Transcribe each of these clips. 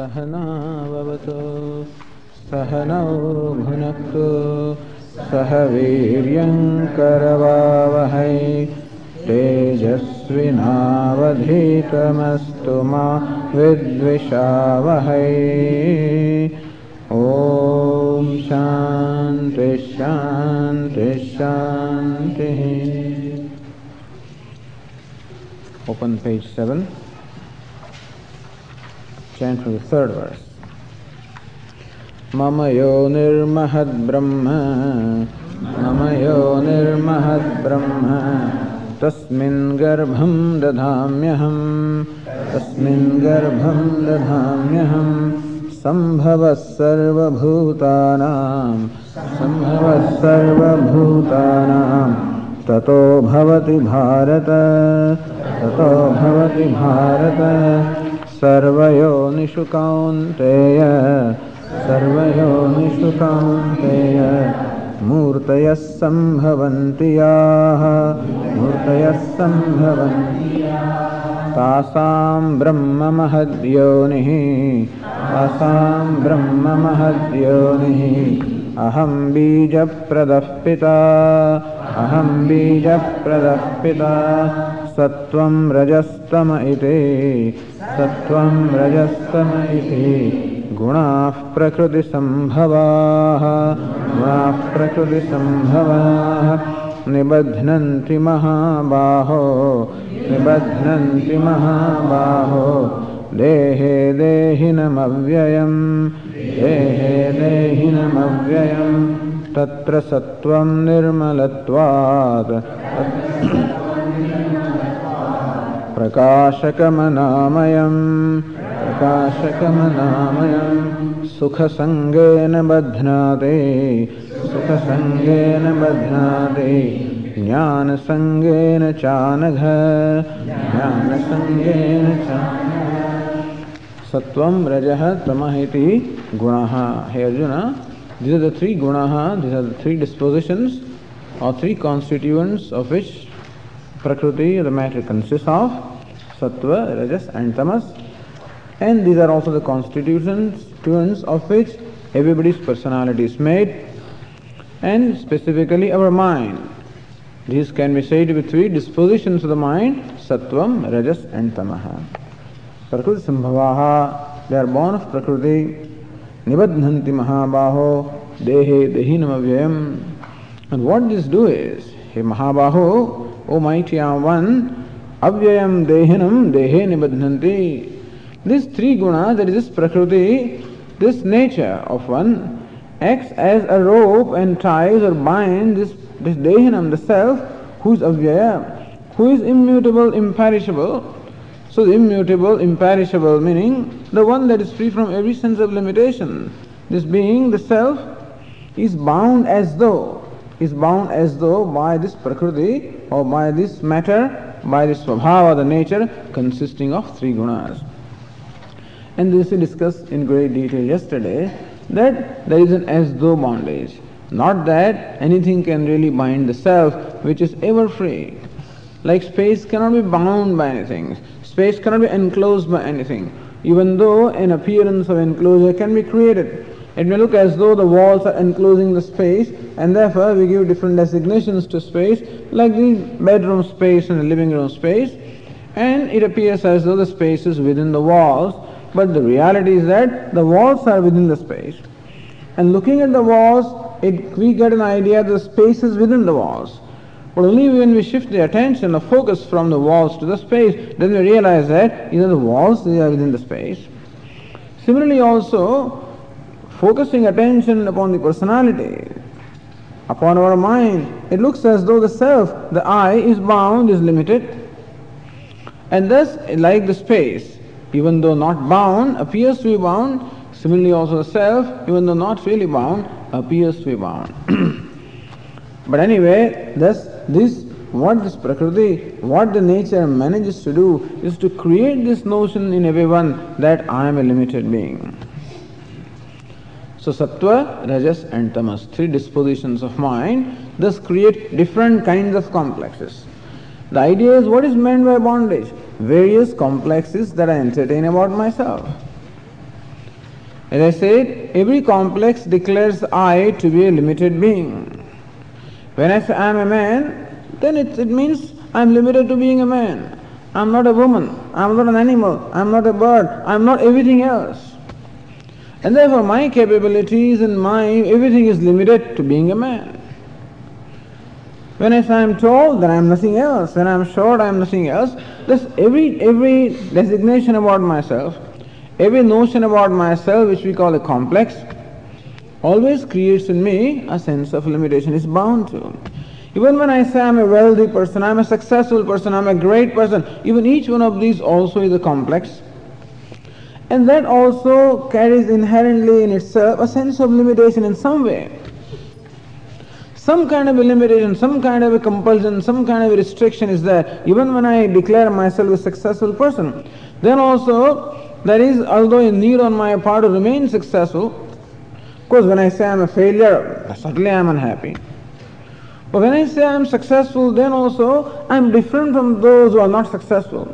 सहनाववतु सहनौ भुनक्तु। सह वीर्यङ्करवावहै तेजस्विनावधीतमस्तु मा विद्विषावहै। ॐ शान्ति शान्ति शान्तिः। Open page 7. Chant from the third verse. मम यो निर्महद्ब्रह्म मम यो निर्महद्ब्रह्म तस्मिन् गर्भं दधाम्यहम् तस्मिन् गर्भं दधाम्यहम् सम्भवः सर्वभूतानां सम्भवः सर्वभूतानां ततो भवति भारत ततो भवति भारत सर्वयोनिषु कौन्तेय सर्वयोनिषु कौन्तेय मूर्तयः सम्भवन्ति याः मूर्तयः सम्भवन्ति तासां ब्रह्ममहद्योनिः तासां ब्रह्ममहद्योनिः। अहं बीजप्रदः पिता, अहं बीजप्रदः पिता सत्त्वं रजस्तम इति। सत्त्वं रजस्तम इति। गुणाः प्रकृतिसम्भवाः। गुणाः प्रकृतिसम्भवाः। निबध्नन्ति महाबाहो। निबध्नन्ति महाबाहो। देहे देहिनमव्ययम्। देहे देहिनमव्ययम्। तत्र सत्त्वं निर्मलत्वात्। प्रकाशकमनामयम् प्रकाशकमनामयम् सुखसङ्गेन बध्नाते सुखसङ्गेन बध्नाते ज्ञानसङ्गेन चानघ ज्ञानसङ्गेन च सत्वं रजः तमः इति गुणः। हे Arjun the three gunaha these are the three dispositions or three constituents of which prakriti the matter consists of sattva rajas and tamas. And these are also the constitutions, constituents of which everybody's personality is made. And specifically our mind. These can be said be three dispositions of the mind sattvam rajas and tamaha. Prakriti sambhavaha they are born of prakriti. Nibadhanti mahabaho dehe dehinamavyayam and what this do is he mahabaho o mighty one avyayam dehinam dehe nibadhanti these three gunas that is this prakriti this nature of one acts as a rope and ties or binds this, this dehinam the self who is avyaya who is immutable imperishable so the immutable, imperishable meaning the one that is free from every sense of limitation. This being, the self, is bound as though, is bound as though by this prakriti or by this matter, by this svabhava, the nature consisting of three gunas. And this we discussed in great detail yesterday that there is an as though bondage. Not that anything can really bind the self which is ever free. Like space cannot be bound by anything. Space cannot be enclosed by anything, even though an appearance of enclosure can be created. It may look as though the walls are enclosing the space, and therefore we give different designations to space, like the bedroom space and the living room space, and it appears as though the space is within the walls, but the reality is that the walls are within the space. And looking at the walls, it, we get an idea the space is within the walls. But only when we shift the attention, the focus from the walls to the space, then we realize that know the walls they are within the space. Similarly, also focusing attention upon the personality, upon our mind, it looks as though the self, the I, is bound, is limited, and thus, like the space, even though not bound, appears to be bound. Similarly, also the self, even though not really bound, appears to be bound. but anyway, thus this what this prakriti, what the nature manages to do is to create this notion in everyone that I am a limited being. So sattva, rajas and tamas, three dispositions of mind, thus create different kinds of complexes. The idea is what is meant by bondage? Various complexes that I entertain about myself. As I said, every complex declares I to be a limited being. When I say I am a man, then it, it means I am limited to being a man. I am not a woman. I am not an animal. I am not a bird. I am not everything else. And therefore, my capabilities and my everything is limited to being a man. When I am tall, then I am nothing else. When I am short, I am nothing else. Thus, every every designation about myself, every notion about myself, which we call a complex, always creates in me a sense of limitation. It's bound to. Even when I say I'm a wealthy person, I'm a successful person, I'm a great person, even each one of these also is a complex. And that also carries inherently in itself a sense of limitation in some way. Some kind of a limitation, some kind of a compulsion, some kind of a restriction is there. Even when I declare myself a successful person, then also there is, although a need on my part to remain successful, of course, when I say I'm a failure, certainly I'm unhappy. But when I say I'm successful, then also I'm different from those who are not successful.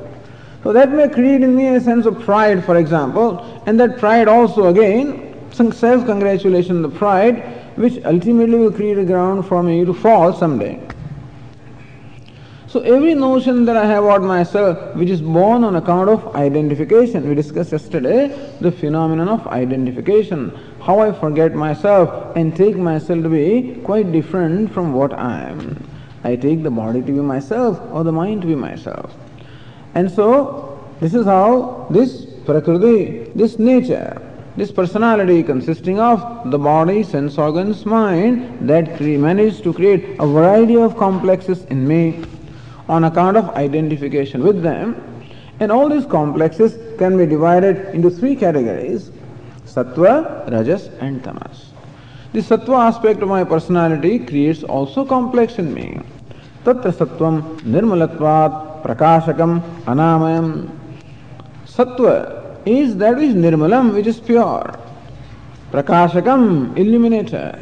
So that may create in me a sense of pride, for example, and that pride also again, some self-congratulation, the pride, which ultimately will create a ground for me to fall someday. So every notion that I have about myself, which is born on account of identification, we discussed yesterday the phenomenon of identification how I forget myself and take myself to be quite different from what I am. I take the body to be myself or the mind to be myself. And so, this is how this prakriti, this nature, this personality consisting of the body, sense organs, mind, that managed to create a variety of complexes in me on account of identification with them. And all these complexes can be divided into three categories sattva, rajas, and tamas. The sattva aspect of my personality creates also complex in me. Tatra sattvam nirmalatvat prakashakam anamayam. Sattva is that which is nirmalam, which is pure. Prakashakam, illuminator.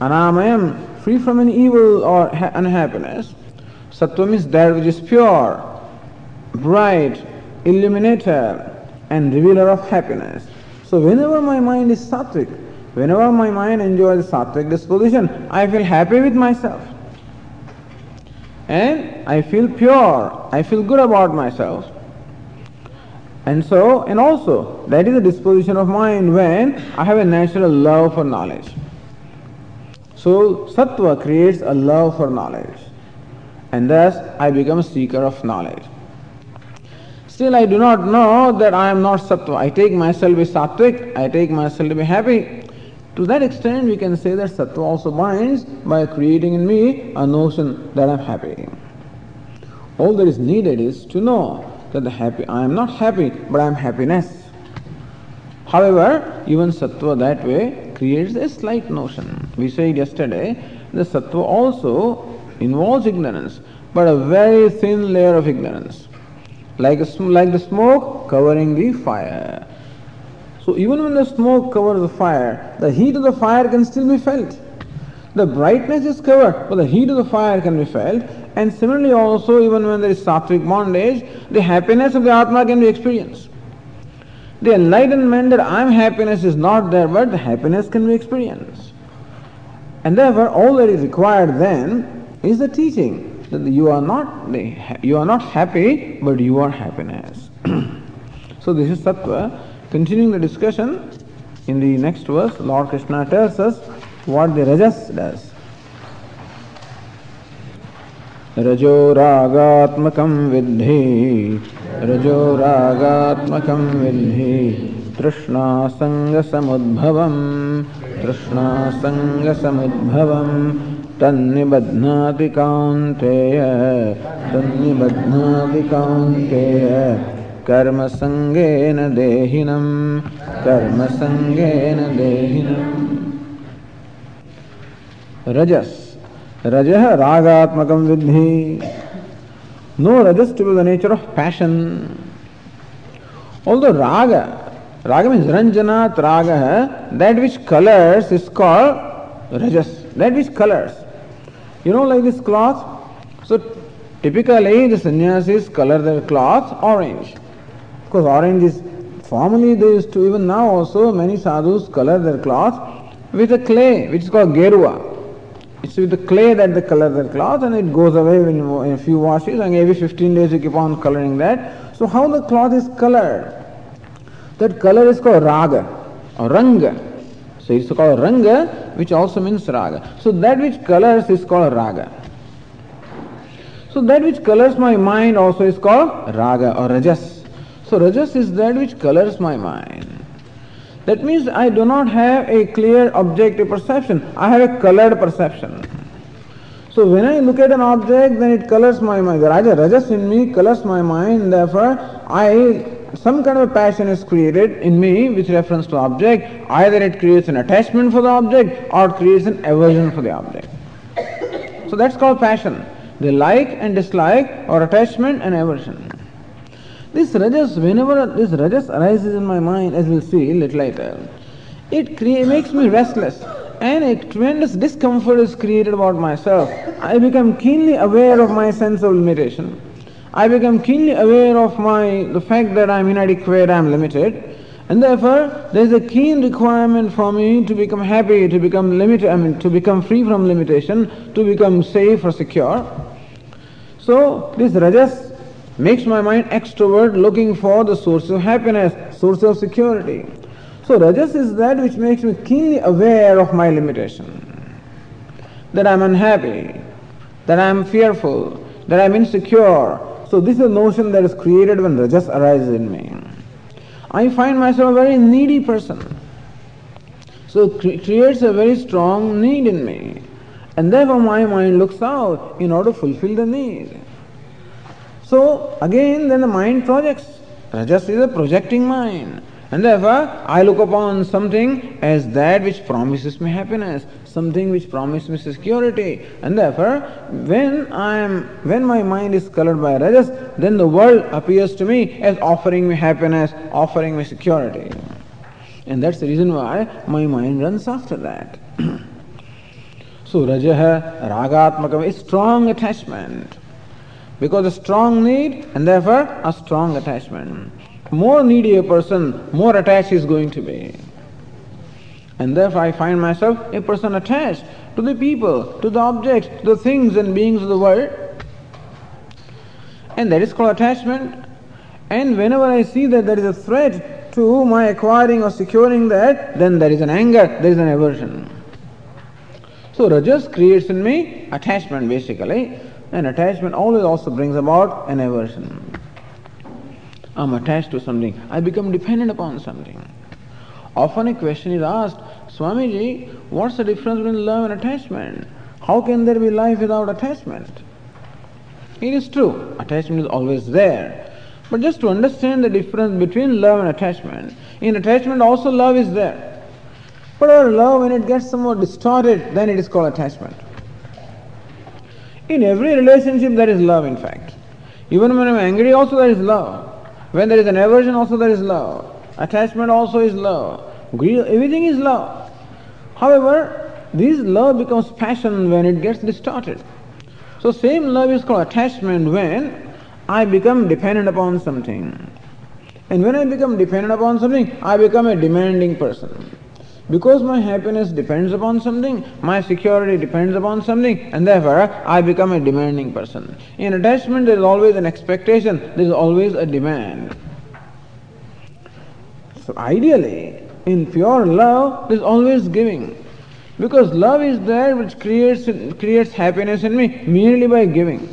Anamayam, free from any evil or unhappiness. Sattvam is that which is pure, bright, illuminator, and revealer of happiness. So whenever my mind is sattvic, whenever my mind enjoys sattvic disposition, I feel happy with myself. And I feel pure, I feel good about myself. And so, and also, that is the disposition of mind when I have a natural love for knowledge. So, sattva creates a love for knowledge. And thus, I become a seeker of knowledge. Still, I do not know that I am not sattva. I take myself to be sattvic, I take myself to be happy. To that extent, we can say that sattva also binds by creating in me a notion that I am happy. All that is needed is to know that the happy I am not happy, but I am happiness. However, even sattva that way creates a slight notion. We said yesterday the sattva also involves ignorance, but a very thin layer of ignorance like, a, like the smoke covering the fire. So even when the smoke covers the fire, the heat of the fire can still be felt. The brightness is covered, but the heat of the fire can be felt. And similarly also, even when there is sattvic bondage, the happiness of the Atma can be experienced. The enlightenment that I am happiness is not there, but the happiness can be experienced. And therefore, all that is required then is the teaching that you are not you are not happy, but you are happiness. so this is sattva. Continuing the discussion, in the next verse, Lord Krishna tells us what the rajas does. रजो रागात्मकं विद्धि रजो रागात्मकं विद्धि तृष्णासङ्गसमुद्भवं तृष्णासङ्गसमुद्भवं तन्निबध्नाति कान्तेय तन्निबध्नाति कान्तेय कर्मसङ्गेन देहिनं कर्मसङ्गेन देहिनम् रजस् रजः रागात्मकं विद्धि rajas to be the nature of passion. Although raga, raga means ranjanat raga, that which colors is called rajas, that which colors. You know, like this cloth. So typically the sannyasis color their cloth orange. Because orange is Formerly they used to, even now also, many sadhus color their cloth with a clay, which is called gerua. It's with the clay that they color their cloth and it goes away in, in a few washes and every 15 days you keep on coloring that. So how the cloth is colored? That color is called raga or ranga. So it's called ranga which also means raga. So that which colors is called raga. So that which colors my mind also is called raga or rajas. So rajas is that which colors my mind. That means I do not have a clear objective perception. I have a colored perception. So when I look at an object, then it colors my mind. The Raja, Rajas in me colors my mind. Therefore, I some kind of a passion is created in me with reference to object. Either it creates an attachment for the object or creates an aversion for the object. So that's called passion. The like and dislike or attachment and aversion. This rajas, whenever this rajas arises in my mind, as we'll see a little later, it cre- makes me restless and a tremendous discomfort is created about myself. I become keenly aware of my sense of limitation. I become keenly aware of my the fact that I'm inadequate, I'm limited, and therefore there is a keen requirement for me to become happy, to become limited, I mean to become free from limitation, to become safe or secure. So this rajas makes my mind extrovert looking for the source of happiness, source of security. So rajas is that which makes me keenly aware of my limitation. That I'm unhappy, that I'm fearful, that I'm insecure. So this is a notion that is created when rajas arises in me. I find myself a very needy person. So it creates a very strong need in me. And therefore my mind looks out in order to fulfill the need. So again, then the mind projects. Rajas is a projecting mind. And therefore, I look upon something as that which promises me happiness, something which promises me security. And therefore, when I am, when my mind is colored by rajas, then the world appears to me as offering me happiness, offering me security. And that's the reason why my mind runs after that. so rajaha, ragatmakam is strong attachment because a strong need and therefore a strong attachment. More needy a person, more attached he is going to be. And therefore I find myself a person attached to the people, to the objects, to the things and beings of the world. And that is called attachment. And whenever I see that there is a threat to my acquiring or securing that, then there is an anger, there is an aversion. So Rajas creates in me attachment basically. And attachment always also brings about an aversion. I'm attached to something. I become dependent upon something. Often a question is asked, Swamiji, what's the difference between love and attachment? How can there be life without attachment? It is true, attachment is always there. But just to understand the difference between love and attachment, in attachment also love is there. But our love, when it gets somewhat distorted, then it is called attachment. In every relationship, there is love, in fact. Even when I'm angry, also there is love. When there is an aversion, also there is love. Attachment also is love. Greed, everything is love. However, this love becomes passion when it gets distorted. So, same love is called attachment when I become dependent upon something. And when I become dependent upon something, I become a demanding person. Because my happiness depends upon something, my security depends upon something, and therefore I become a demanding person. In attachment, there is always an expectation, there is always a demand. So, ideally, in pure love, there is always giving. Because love is there which creates, creates happiness in me merely by giving.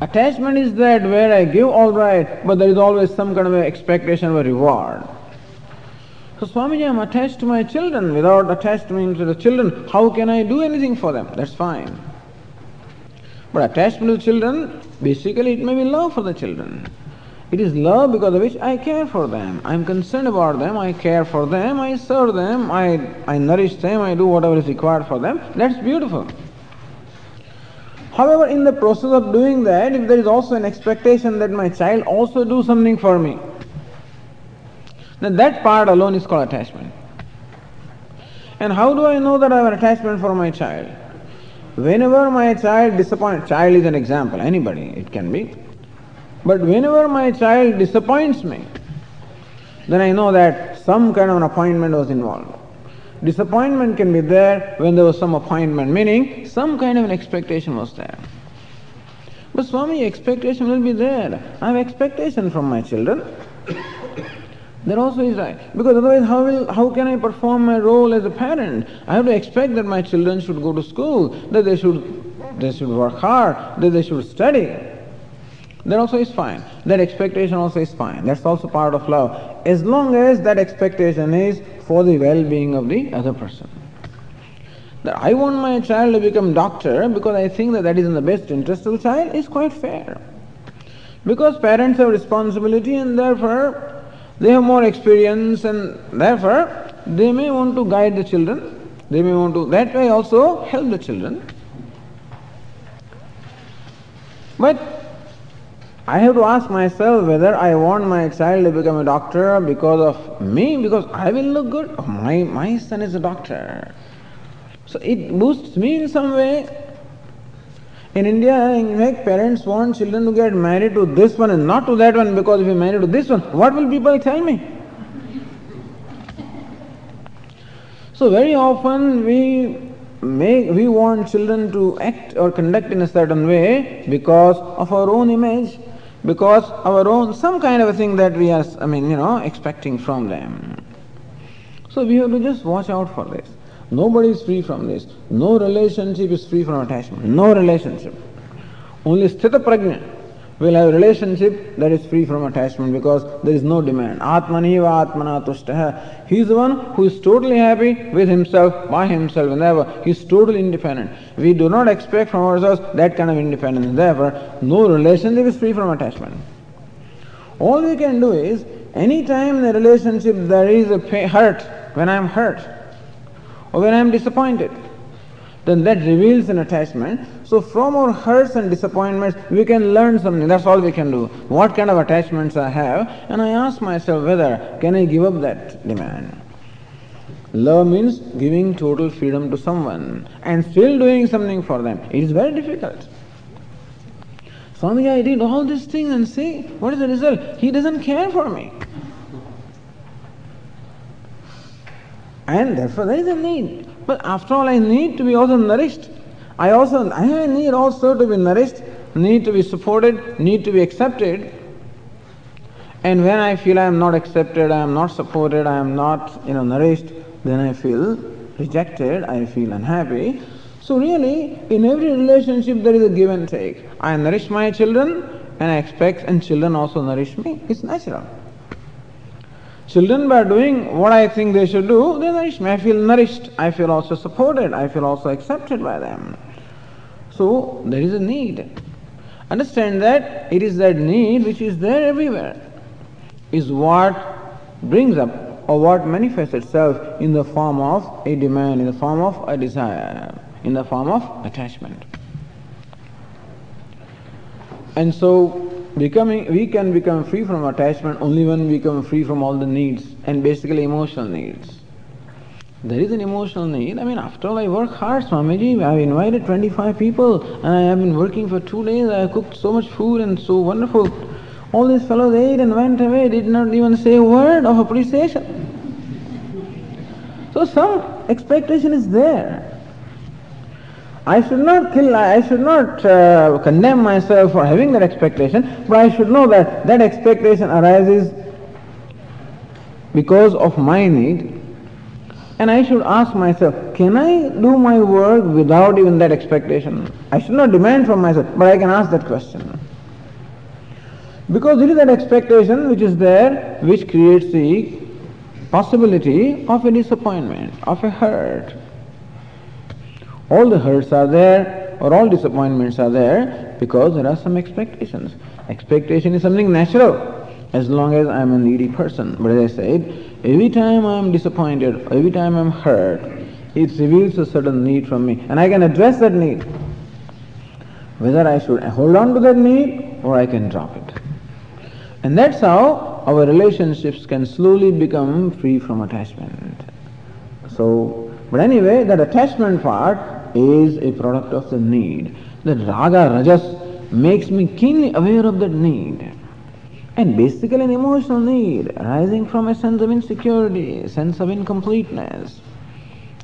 Attachment is that where I give all right, but there is always some kind of expectation of a reward. So Swamiji, I'm attached to my children. Without attachment to the children, how can I do anything for them? That's fine. But attachment to the children, basically it may be love for the children. It is love because of which I care for them. I'm concerned about them, I care for them, I serve them, I, I nourish them, I do whatever is required for them. That's beautiful. However, in the process of doing that, if there is also an expectation that my child also do something for me, then that part alone is called attachment. And how do I know that I have an attachment for my child? Whenever my child disappoints, child is an example, anybody it can be. But whenever my child disappoints me, then I know that some kind of an appointment was involved. Disappointment can be there when there was some appointment, meaning some kind of an expectation was there. But Swami, expectation will be there. I have expectation from my children. That also is right. Because otherwise, how, will, how can I perform my role as a parent? I have to expect that my children should go to school, that they should, they should work hard, that they should study. That also is fine. That expectation also is fine. That's also part of love. As long as that expectation is for the well-being of the other person. That I want my child to become doctor because I think that that is in the best interest of the child is quite fair. Because parents have responsibility and therefore they have more experience and therefore they may want to guide the children. They may want to that way also help the children. But I have to ask myself whether I want my child to become a doctor because of me, because I will look good. My, my son is a doctor. So it boosts me in some way. In India, in fact, parents want children to get married to this one and not to that one because if you marry to this one, what will people tell me? So very often we make, we want children to act or conduct in a certain way because of our own image because our own, some kind of a thing that we are, I mean, you know, expecting from them. So we have to just watch out for this. Nobody is free from this. No relationship is free from attachment. No relationship. Only sthita prajna will have a relationship that is free from attachment because there is no demand. Atmaniva atmana tushtaha. He is the one who is totally happy with himself, by himself, and he is totally independent. We do not expect from ourselves that kind of independence. Therefore, no relationship is free from attachment. All we can do is, any time in a relationship there is a hurt, when I am hurt, or when I am disappointed, then that reveals an attachment. So from our hurts and disappointments, we can learn something. That's all we can do. What kind of attachments I have, and I ask myself whether can I give up that demand. Love means giving total freedom to someone and still doing something for them. It is very difficult. Swami, I did all these things and see what is the result? He doesn't care for me. And therefore there is a need. But after all, I need to be also nourished. I also I need also to be nourished, need to be supported, need to be accepted. And when I feel I am not accepted, I am not supported, I am not you know nourished, then I feel rejected, I feel unhappy. So really, in every relationship there is a give and take. I nourish my children and I expect and children also nourish me. It's natural. Children, by doing what I think they should do, they nourish me. I feel nourished. I feel also supported. I feel also accepted by them. So there is a need. Understand that it is that need which is there everywhere, is what brings up or what manifests itself in the form of a demand, in the form of a desire, in the form of attachment. And so becoming we can become free from attachment only when we become free from all the needs and basically emotional needs. There is an emotional need. I mean, after all, I work hard, Swamiji. I've invited 25 people and I have been working for two days. I cooked so much food and so wonderful. All these fellows ate and went away, did not even say a word of appreciation. So some expectation is there. I should not kill, I should not uh, condemn myself for having that expectation, but I should know that that expectation arises because of my need. And I should ask myself, can I do my work without even that expectation? I should not demand from myself, but I can ask that question. Because it is that expectation which is there which creates the possibility of a disappointment, of a hurt. All the hurts are there or all disappointments are there because there are some expectations. Expectation is something natural as long as I am a needy person. But as I said, every time I am disappointed, every time I am hurt, it reveals a certain need from me and I can address that need. Whether I should hold on to that need or I can drop it. And that's how our relationships can slowly become free from attachment. So, but anyway, that attachment part is a product of the need. The raga, rajas makes me keenly aware of that need. And basically an emotional need arising from a sense of insecurity, sense of incompleteness.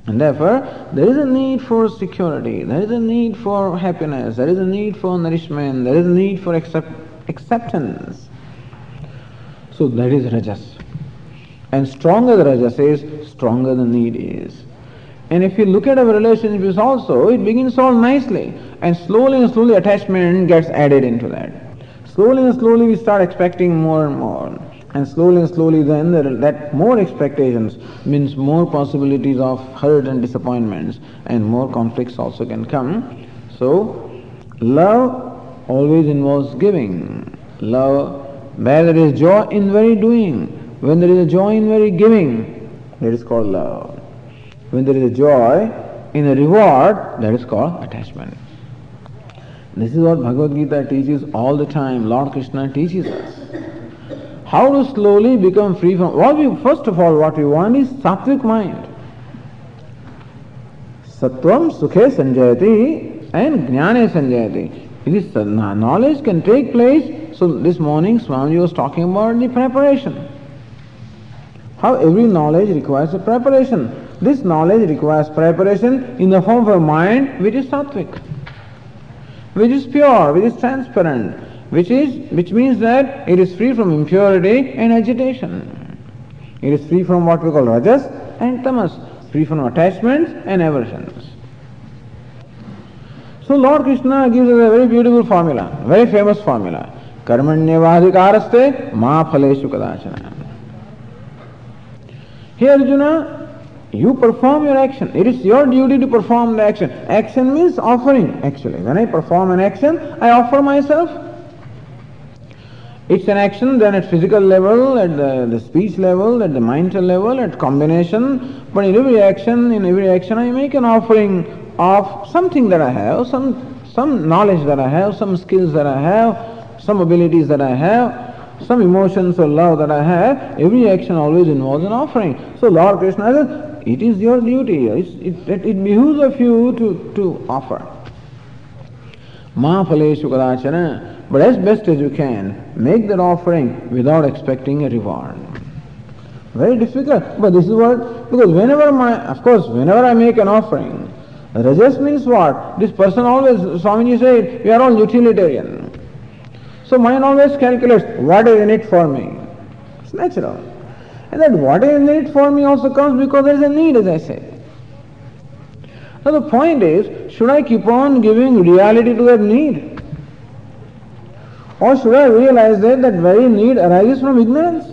And therefore, there is a need for security, there is a need for happiness, there is a need for nourishment, there is a need for accept- acceptance. So that is rajas. And stronger the rajas is, stronger the need is. And if you look at our relationships also, it begins all nicely. And slowly and slowly attachment gets added into that. Slowly and slowly we start expecting more and more. And slowly and slowly then that more expectations means more possibilities of hurt and disappointments and more conflicts also can come. So love always involves giving. Love, where there is joy in very doing, when there is a joy in very giving, that is called love. When there is a joy in a reward, that is called attachment. This is what Bhagavad Gita teaches all the time. Lord Krishna teaches us. How to slowly become free from what we first of all what we want is sattvic mind. Sattvam sukhe sanjayati and jnane sanjayati. It is uh, knowledge can take place. So this morning Swamiji was talking about the preparation. How every knowledge requires a preparation. This knowledge requires preparation in the form of a mind which is sattvic, which is pure, which is transparent, which is which means that it is free from impurity and agitation. It is free from what we call rajas and tamas, free from attachments and aversions. So Lord Krishna gives us a very beautiful formula, very famous formula. Karmanyavadhikaraste ma phaleshu kadachana. Here Arjuna, you perform your action. It is your duty to perform the action. Action means offering actually. When I perform an action, I offer myself it's an action then at physical level, at the, the speech level, at the mental level, at combination. But in every action, in every action I make an offering of something that I have, some, some knowledge that I have, some skills that I have, some abilities that I have, some emotions or love that I have. Every action always involves an offering. So Lord Krishna says, it is your duty, it, it, it behooves of you to, to offer. Ma phaleshu kadachana but as best as you can, make that offering without expecting a reward. Very difficult, but this is what, because whenever my, of course, whenever I make an offering, rajas means what? This person always, Swamiji said, we are all utilitarian. So mind always calculates, what is in it for me? It's natural. And that what is it for me also comes because there is a need, as I said. Now the point is, should I keep on giving reality to that need? Or should I realize that that very need arises from ignorance?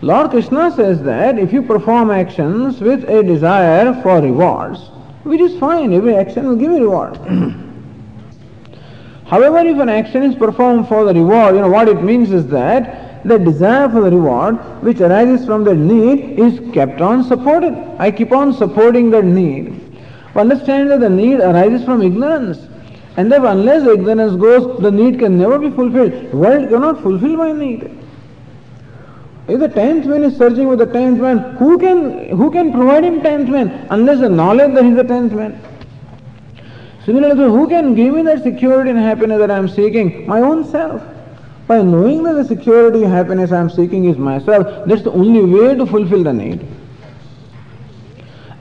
Lord Krishna says that if you perform actions with a desire for rewards, which is fine, every action will give a reward. However, if an action is performed for the reward, you know what it means is that the desire for the reward which arises from the need is kept on supported. I keep on supporting that need. Understand that the need arises from ignorance. And therefore, unless ignorance goes, the need can never be fulfilled. World cannot fulfill my need. If the tenth man is searching for the tenth man, who can who can provide him tenth man unless the knowledge that he is the tenth man? Similarly, who can give me that security and happiness that I am seeking? My own self. By knowing that the security happiness I am seeking is myself, that's the only way to fulfill the need.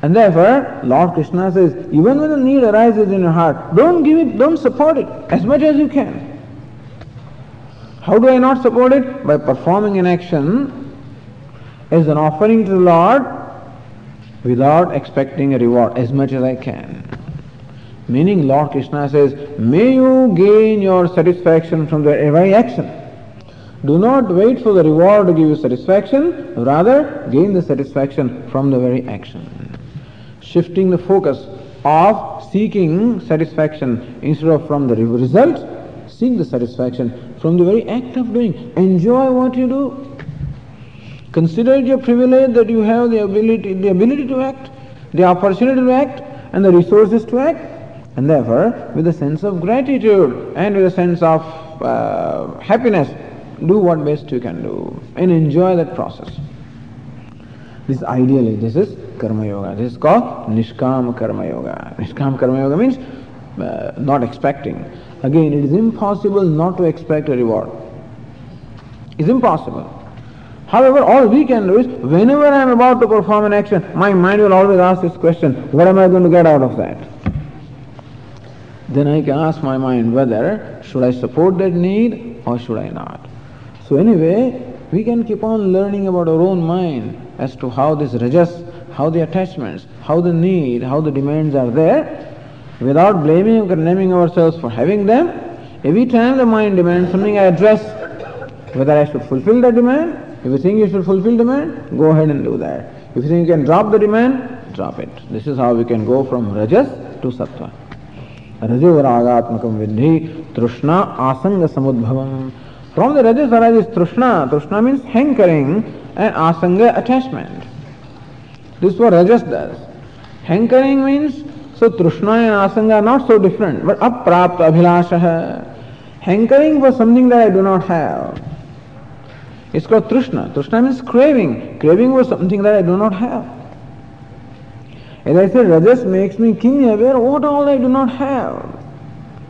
And therefore, Lord Krishna says, even when a need arises in your heart, don't give it, don't support it as much as you can. How do I not support it? By performing an action as an offering to the Lord without expecting a reward as much as I can. Meaning Lord Krishna says, may you gain your satisfaction from the very action. Do not wait for the reward to give you satisfaction, rather gain the satisfaction from the very action shifting the focus of seeking satisfaction instead of from the result, seek the satisfaction from the very act of doing. Enjoy what you do. Consider it your privilege that you have the ability, the ability to act, the opportunity to act, and the resources to act. And therefore, with a sense of gratitude and with a sense of uh, happiness, do what best you can do and enjoy that process. This ideally, this is karma yoga. This is called nishkam karma yoga. Nishkam karma yoga means uh, not expecting. Again, it is impossible not to expect a reward. It's impossible. However, all we can do is whenever I am about to perform an action, my mind will always ask this question what am I going to get out of that? Then I can ask my mind whether should I support that need or should I not. So, anyway, we can keep on learning about our own mind as to how this rajas, how the attachments, how the need, how the demands are there without blaming or condemning ourselves for having them. Every time the mind demands something, I address whether I should fulfill the demand. If you think you should fulfill the demand, go ahead and do that. If you think you can drop the demand, drop it. This is how we can go from rajas to sattva. Rajo ragatmakam vidhi trushna asanga samudbhavam. From the rajas arises trushna. Trushna means hankering and asanga attachment. This is what rajas does. Hankering means so Trishna and Asanga are not so different, but aprapta abhilasha. Hankering for something that I do not have. It's called Trishna. Trishna means craving. Craving for something that I do not have. As I said, Rajas makes me keenly aware of what all I do not have.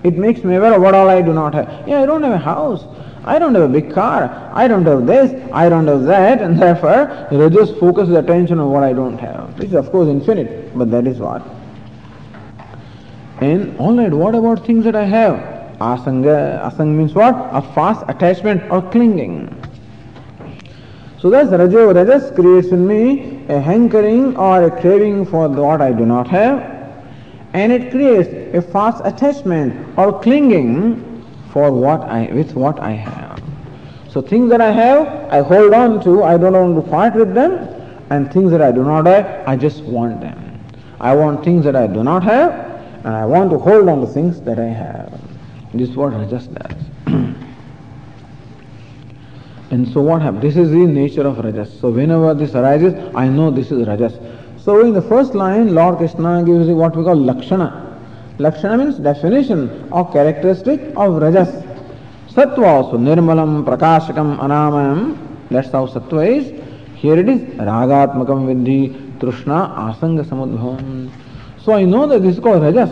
It makes me aware of what all I do not have. Yeah, I don't have a house. I don't have a big car. I don't have this. I don't have that. And therefore, Rajas focuses attention on what I don't have. Which is of course infinite, but that is what. And alright, what about things that I have? Asanga, asanga means what? A fast attachment or clinging. So that's Rajo, Rajas creates in me a hankering or a craving for what I do not have. And it creates a fast attachment or clinging for what I, with what I have. So things that I have, I hold on to, I don't want to part with them. And things that I do not have, I just want them. I want things that I do not have and I want to hold on to things that I have. This is what Rajas does. And so what happens? This is the nature of Rajas. So whenever this arises, I know this is Rajas. So in the first line, Lord Krishna gives you what we call Lakshana. Lakshana means definition or characteristic of Rajas. Sattva also, Nirmalam, Prakashakam, Anamayam. That's how Sattva is. Here it is Ragatmakam Vidhi, Trishna, Asanga Samudbhavam. So I know that this is called Rajas.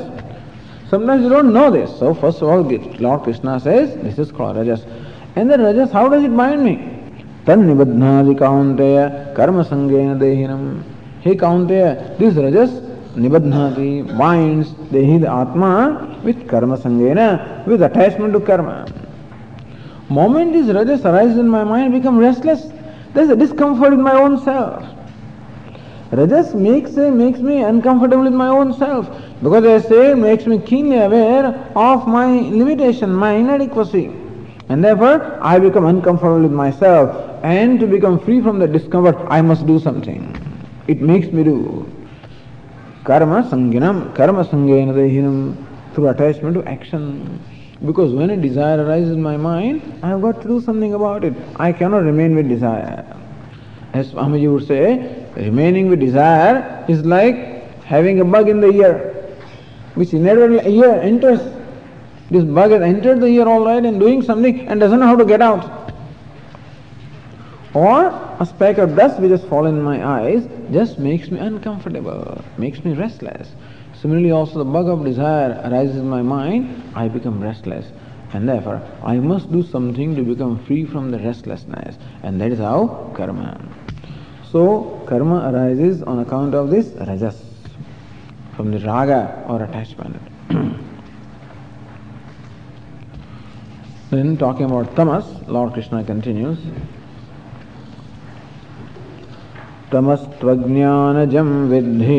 Sometimes you don't know this. So first of all, Lord Krishna says this is called Rajas. And then Rajas, how does it bind me? Tan nibadhnadi kaunteya karma sangena dehinam. He kaunteya, this Rajas nibadhnati binds dehi the Atma with karma sangena, with attachment to karma. Moment this Rajas arises in my mind, become restless. There's a discomfort in my own self. Rajas makes, makes me uncomfortable with my own self because I say makes me keenly aware of my limitation, my inadequacy. And therefore, I become uncomfortable with myself. And to become free from the discomfort, I must do something. It makes me do. Karma sanginam, karma sangena dehinam, through attachment to action. Because when a desire arises in my mind, I have got to do something about it. I cannot remain with desire. As Swamiji would say, remaining with desire is like having a bug in the ear, which inevitably ear enters. This bug has entered the ear all right and doing something and doesn't know how to get out. Or a speck of dust which has fallen in my eyes just makes me uncomfortable, makes me restless. Similarly, also the bug of desire arises in my mind, I become restless. And therefore, I must do something to become free from the restlessness. And that is how karma. So, karma arises on account of this rajas, from the raga or attachment. then, talking about tamas, Lord Krishna continues. तमस्त्वज्ञानजं विद्धि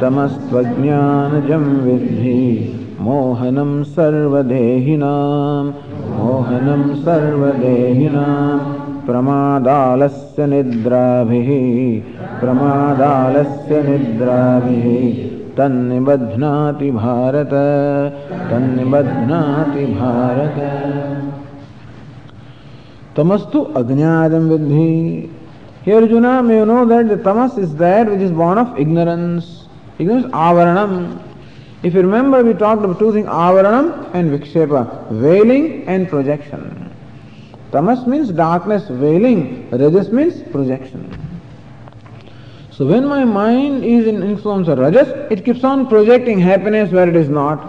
तमस्त्वज्ञानजं विद्धि मोहनं सर्वदेहिनां मोहनं सर्वदेहिनां प्रमादालस्य निद्राभिः प्रमादालस्य निद्राभिः तन्निबध्नाति भारत तन्निबध्नाति भारत तमस्तु अज्ञातम विद्धि Here Arjuna, may you know that the tamas is that which is born of ignorance. Ignorance, avaranam. If you remember, we talked about two things, avaranam and vikshepa, veiling and projection. Tamas means darkness, veiling. Rajas means projection. So when my mind is in influence of Rajas, it keeps on projecting happiness where it is not,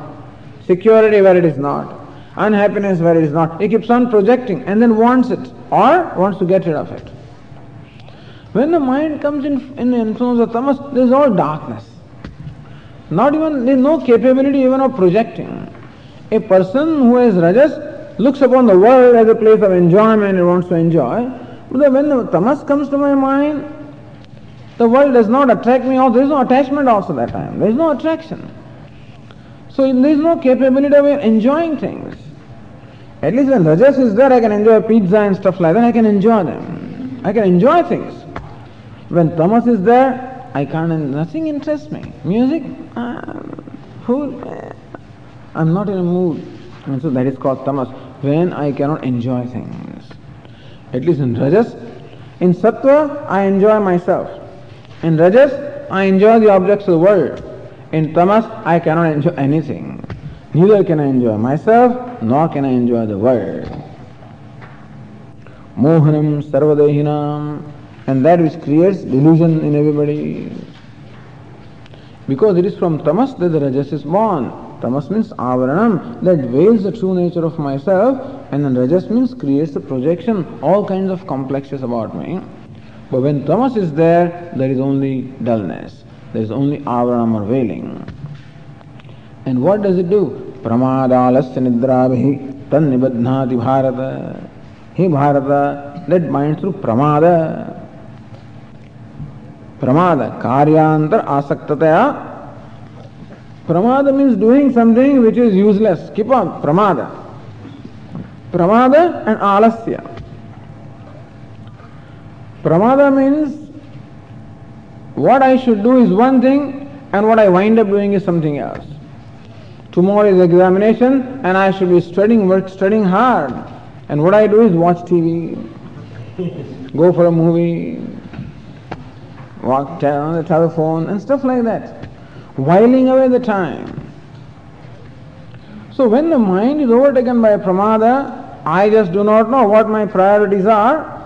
security where it is not. unhappiness where it is not. It keeps on projecting and then wants it or wants to get rid of it. When the mind comes in, in the influence of tamas, there is all darkness. Not even, there is no capability even of projecting. A person who has rajas looks upon the world as a place of enjoyment and wants to enjoy. But when the tamas comes to my mind, the world does not attract me, or there is no attachment also that time. There is no attraction. So there is no capability of enjoying things. At least when rajas is there, I can enjoy pizza and stuff like that. I can enjoy them. I can enjoy things. When tamas is there, I can't, nothing interests me. Music, uh, food, uh, I'm not in a mood. And so that is called tamas, when I cannot enjoy things. At least in rajas. In sattva, I enjoy myself. In rajas, I enjoy the objects of the world. In tamas, I cannot enjoy anything. Neither can I enjoy myself, nor can I enjoy the world. Mohanam sarvadehinam and that which creates delusion in everybody. Because it is from tamas that the rajas is born. Tamas means avaranam, that veils the true nature of myself, and then rajas means creates the projection, all kinds of complexes about me. But when tamas is there, there is only dullness, there is only avaranam or veiling. And what does it do? Pramadalasya nidrabhi tan nibadhnati bharata. Hey Bharata, that mind through pramada. Pramada, karyantar asaktaya. Pramada means doing something which is useless. Keep on, pramada. Pramada and alasya. Pramada means what I should do is one thing and what I wind up doing is something else. Tomorrow is examination and I should be studying, work, studying hard. And what I do is watch TV, go for a movie, walk on the telephone and stuff like that, whiling away the time. So when the mind is overtaken by pramada, I just do not know what my priorities are,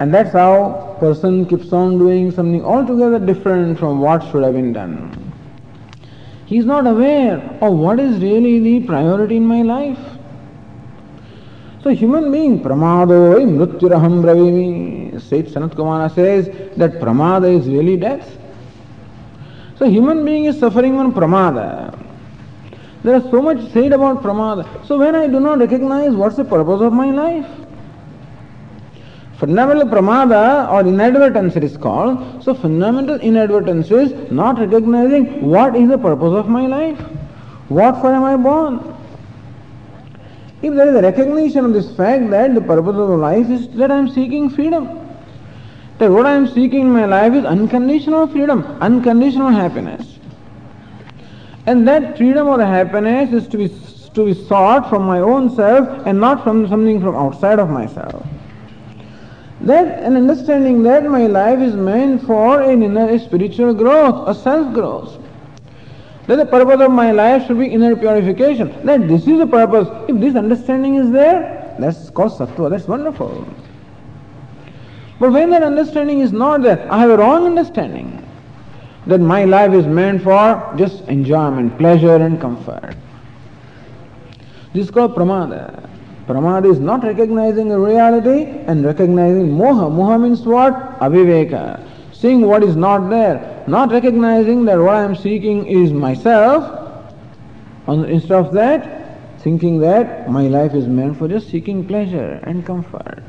and that's how person keeps on doing something altogether different from what should have been done. He is not aware of what is really the priority in my life. So human being, pramado mrityuraham bravimi, Seth Sanat says that pramada is really death. So human being is suffering from pramada. There is so much said about pramada. So when I do not recognize what's the purpose of my life, fundamental pramada or inadvertence is called. So fundamental inadvertence is not recognizing what is the purpose of my life. What for am I born? If there is a recognition of this fact that the purpose of life is that I am seeking freedom, that what I am seeking in my life is unconditional freedom, unconditional happiness. And that freedom or happiness is to be, to be sought from my own self and not from something from outside of myself. That an understanding that my life is meant for an inner spiritual growth, a self growth that the purpose of my life should be inner purification. That this is the purpose. If this understanding is there, that's called sattva. That's wonderful. But when that understanding is not there, I have a wrong understanding that my life is meant for just enjoyment, pleasure and comfort. This is called pramada. Pramada is not recognizing reality and recognizing moha. Moha means what? Aviveka seeing what is not there, not recognizing that what I am seeking is myself, instead of that, thinking that my life is meant for just seeking pleasure and comfort.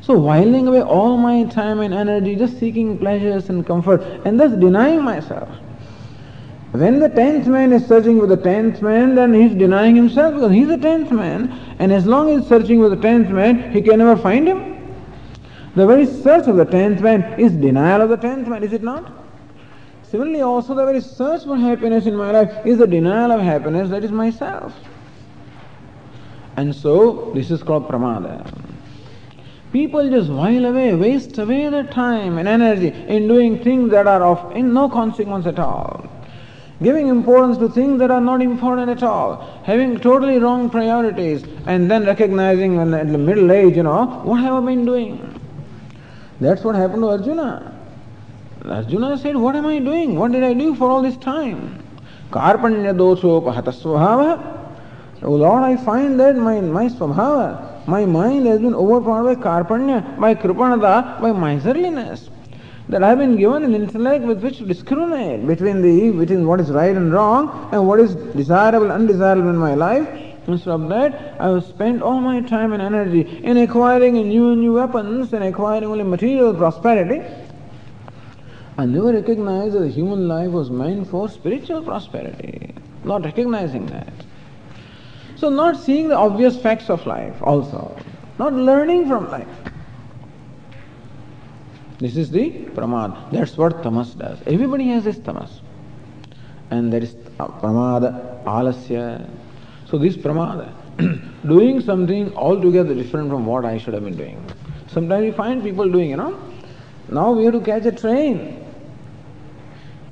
So whiling away all my time and energy just seeking pleasures and comfort and thus denying myself. When the tenth man is searching for the tenth man, then he's denying himself because he is the tenth man, and as long as he is searching for the tenth man, he can never find him. The very search of the tenth man is denial of the tenth man, is it not? Similarly, also the very search for happiness in my life is the denial of happiness that is myself. And so, this is called pramada. People just while away, waste away their time and energy in doing things that are of no consequence at all. Giving importance to things that are not important at all. Having totally wrong priorities and then recognizing in the middle age, you know, what have I been doing? That's what happened to Arjuna. Arjuna said, What am I doing? What did I do for all this time? Karpanya dosopahata Oh Lord, I find that my, my svabhava, my mind has been overpowered by karpanya, by kripanata, by miserliness. That I have been given an intellect with which to discriminate between the between what is right and wrong and what is desirable and undesirable in my life. Instead of that, I have spent all my time and energy in acquiring new and new weapons and acquiring only material prosperity. I never recognized that the human life was meant for spiritual prosperity, not recognizing that. So, not seeing the obvious facts of life also, not learning from life. This is the pramad. That's what tamas does. Everybody has this tamas. And there is uh, pramada, alasya. So, this pramada, doing something altogether different from what I should have been doing. Sometimes we find people doing, you know, now we have to catch a train.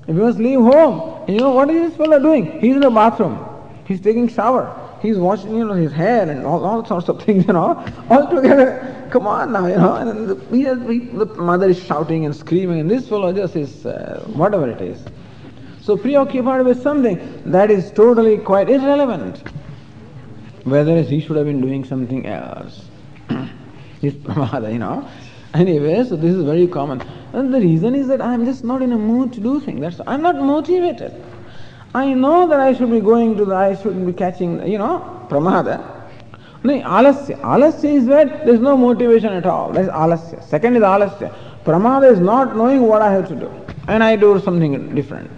You must leave home, you know what is this fellow doing? He's in the bathroom. He's taking shower. He's washing, you know, his hair and all, all sorts of things, you know, all together. Come on now, you know. And the, the mother is shouting and screaming, and this fellow just is uh, whatever it is. So preoccupied with something that is totally quite irrelevant. Whether he should have been doing something else. his pramada, you know. Anyway, so this is very common. And the reason is that I'm just not in a mood to do things. That's I'm not motivated. I know that I should be going to the, I shouldn't be catching, you know, pramada. No, alasya. Alasya is where there is no motivation at all. That is alasya. Second is alasya. Pramada is not knowing what I have to do. And I do something different.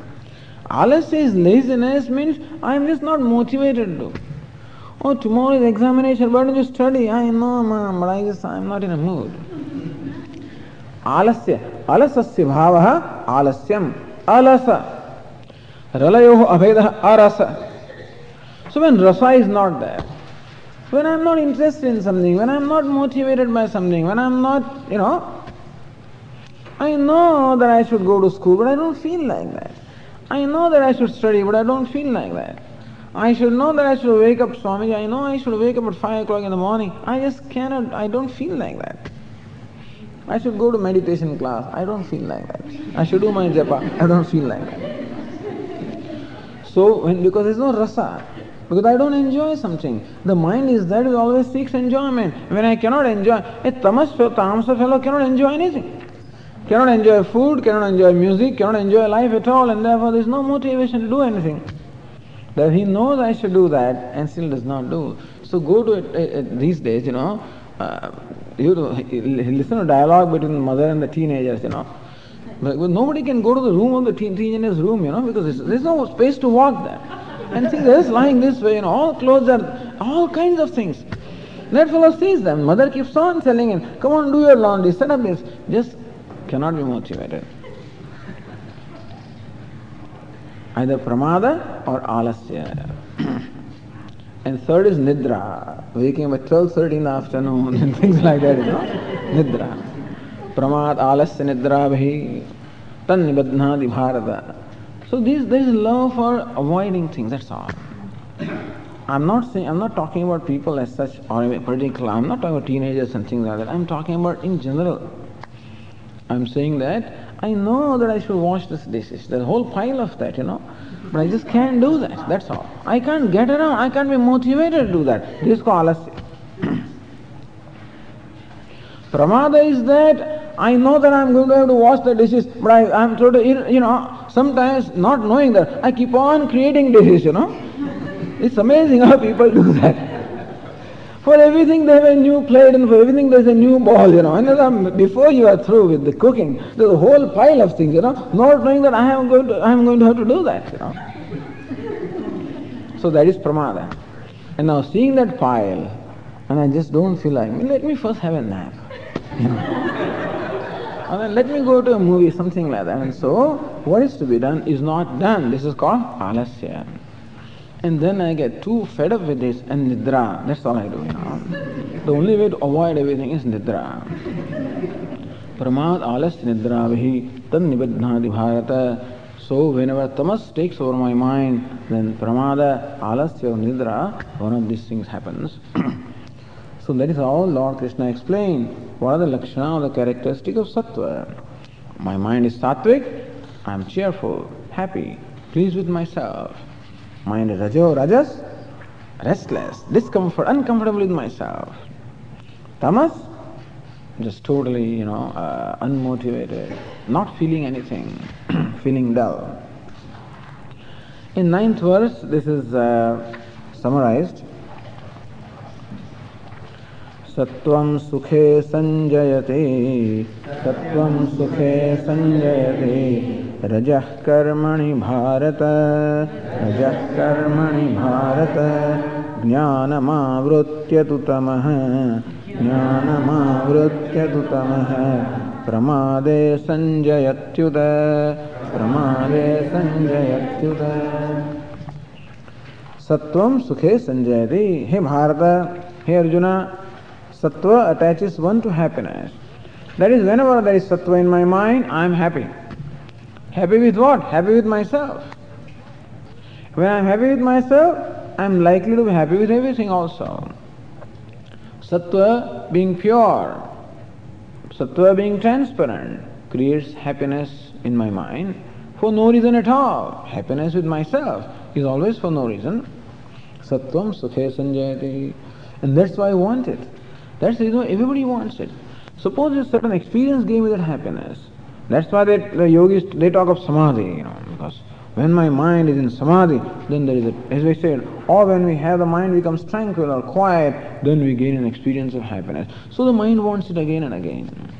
Alasya is laziness means I am just not motivated to. Oh, tomorrow is examination, why don't you study? I know, ma'am, but I just, I'm not in a mood. Alasya. Alasasya bhavaha alasyam. Alasa. Ralayoho abheda arasa. So when rasa is not there, when I'm not interested in something, when I'm not motivated by something, when I'm not, you know, I know that I should go to school, but I don't feel like that. I know that I should study, but I don't feel like that. I should know that I should wake up, Swami. I know I should wake up at 5 o'clock in the morning. I just cannot, I don't feel like that. I should go to meditation class. I don't feel like that. I should do my japa. I don't feel like that. So, when, because there's no rasa, because I don't enjoy something. The mind is that it always seeks enjoyment. When I cannot enjoy, a tamas tamasa fellow cannot enjoy anything. Cannot enjoy food, cannot enjoy music, cannot enjoy life at all, and therefore there's no motivation to do anything. That he knows I should do that and still does not do. So go to it, it, it these days, you know, uh, you listen to dialogue between the mother and the teenagers, you know. But nobody can go to the room of the teen, teenager's room, you know, because there's no space to walk there. And see, they're lying this way, you know, all clothes are, all kinds of things. That fellow sees them. Mother keeps on telling him, come on, do your laundry, set up this. Just cannot be motivated. Either pramada or alasya. and third is nidra, waking up at 12.30 in the afternoon and things like that, you know. Nidra. Pramad, alasya, nidra, bhi, tan nibadhnadi. So this, there is love for avoiding things, that's all. I'm not saying, I'm not talking about people as such or a particular, I'm not talking about teenagers and things like that. I'm talking about in general. I'm saying that I know that I should wash this dishes. There's a whole pile of that, you know. But I just can't do that. That's all. I can't get around. I can't be motivated to do that. This is called. Pramada is that I know that I'm going to have to wash the dishes, but I, I'm sort of, you know, sometimes not knowing that, I keep on creating dishes, you know. It's amazing how people do that. For everything they have a new plate and for everything there's a new ball, you know. And before you are through with the cooking, there's a whole pile of things, you know, not knowing that I am going to, I am going to have to do that, you know. So that is pramada. And now seeing that pile, and I just don't feel like, let me first have a nap. You know. and then let me go to a movie, something like that. And so what is to be done is not done. This is called alasya. And then I get too fed up with this and nidra. That's all I do. You know. The only way to avoid everything is nidra. Pramad alas nidra vihi tan nibadhnadi bharata. So whenever tamas takes over my mind, then pramada, alasya nidra, one of these things happens. so that is how Lord Krishna explained what are the lakshana or the characteristic of sattva. My mind is sattvic, I am cheerful, happy, pleased with myself. Mind is rajo, rajas, restless, discomfort, uncomfortable with myself. Tamas, just totally, you know, uh, unmotivated, not feeling anything, feeling dull. In ninth verse, this is uh, summarized. सत्वं सुखे सञ्जयते सत्वं सुखे सञ्जयते रजः कर्मणि भारत, रजः कर्मणि भारत। ज्ञानमावृत्य तु तमः, ज्ञानमावृत्य तु तमः। प्रमादे सञ्जयत्युत प्रमादे सञ्जयत्युत सत्वम सुखे संजयति। हे भारत, हे Arjun Sattva attaches one to happiness. That is, whenever there is sattva in my mind, I am happy. Happy with what? Happy with myself. When I am happy with myself, I am likely to be happy with everything also. Sattva being pure, sattva being transparent, creates happiness in my mind for no reason at all. Happiness with myself is always for no reason. Sattvam sukhe sanjayati. And that's why I want it. That's the reason why everybody wants it. Suppose a certain experience gave me that happiness. That's why they, the yogis, they talk of samadhi, you know, because when my mind is in samadhi, then there is a, as I said, or when we have the mind becomes tranquil or quiet, then we gain an experience of happiness. So the mind wants it again and again.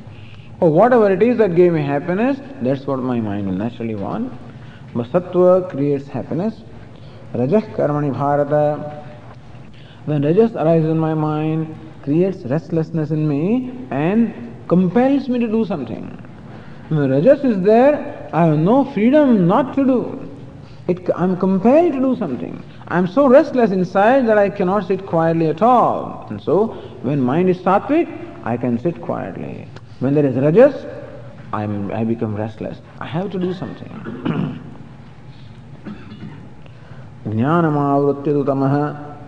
Or whatever it is that gave me happiness, that's what my mind will naturally want. But sattva creates happiness. Rajah karmani bharata. When rajas arises in my mind, creates restlessness in me and compels me to do something. When rajas is there, I have no freedom not to do. It, I'm compelled to do something. I'm so restless inside that I cannot sit quietly at all. And so, when mind is sattvic, I can sit quietly. When there is rajas, I'm, I become restless. I have to do something.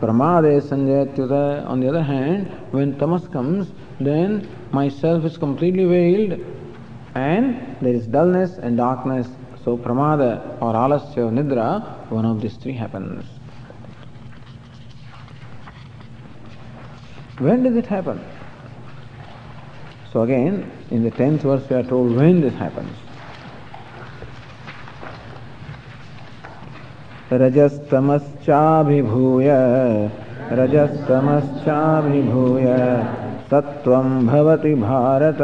pramade sanjayatyuta. On the other hand, when tamas comes, then myself is completely veiled and there is dullness and darkness so pramada or alasya nidra, one of these three happens. When does it happen? So again, in the tenth verse we are told when this happens. रजस्तमश्चाभिभूय। रजस्तमश्चाभिभूय। सत्त्वं भवति भारत।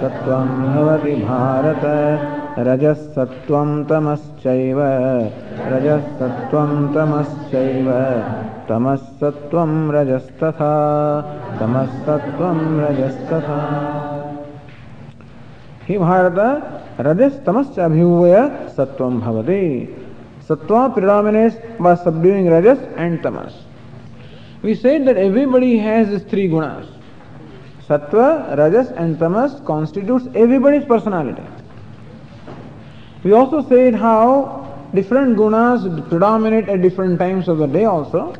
सत्त्वं भवति भारत। रजसत्त्वं तमश्चैव। रजसत्त्वं तमश्चैव। तमस्सत्त्वं रजस्तथा। तमस्सत्त्वं रजस्तथा। हे भारत रजस्तमश्च अभिभूय सत्त्वं भवति Sattva predominates by subduing rajas and tamas. We said that everybody has these three gunas. Sattva, rajas and tamas constitutes everybody's personality. We also said how different gunas predominate at different times of the day also.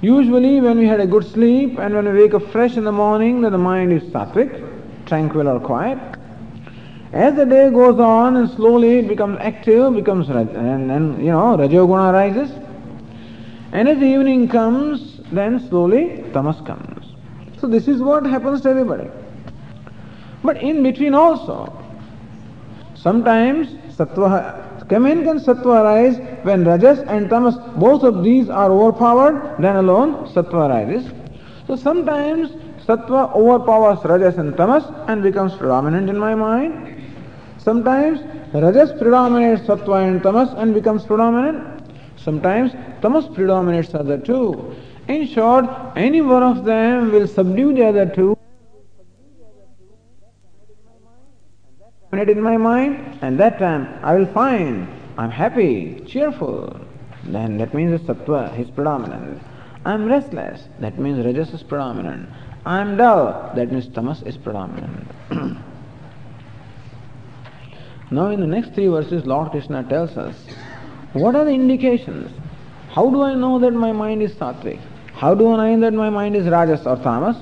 Usually when we had a good sleep and when we wake up fresh in the morning, then the mind is sattvic, tranquil or quiet. As the day goes on and slowly it becomes active, becomes and, then you know rajoguna rises. And as evening comes, then slowly tamas comes. So this is what happens to everybody. But in between also, Sometimes sattva, when can sattva arise? When rajas and tamas, both of these are overpowered, then alone sattva arises. So sometimes sattva overpowers rajas and tamas and becomes predominant in my mind. Sometimes rajas predominates sattva and tamas and becomes predominant. Sometimes tamas predominates the other two. In short, any one of them will subdue the other two. in my mind, and that time I will find I'm happy, cheerful. Then that means the sattva is predominant. I'm restless, that means rajas is predominant. I'm dull, that means tamas is predominant. now in the next three verses, Lord Krishna tells us, what are the indications? How do I know that my mind is sattvic? How do I know that my mind is rajas or tamas?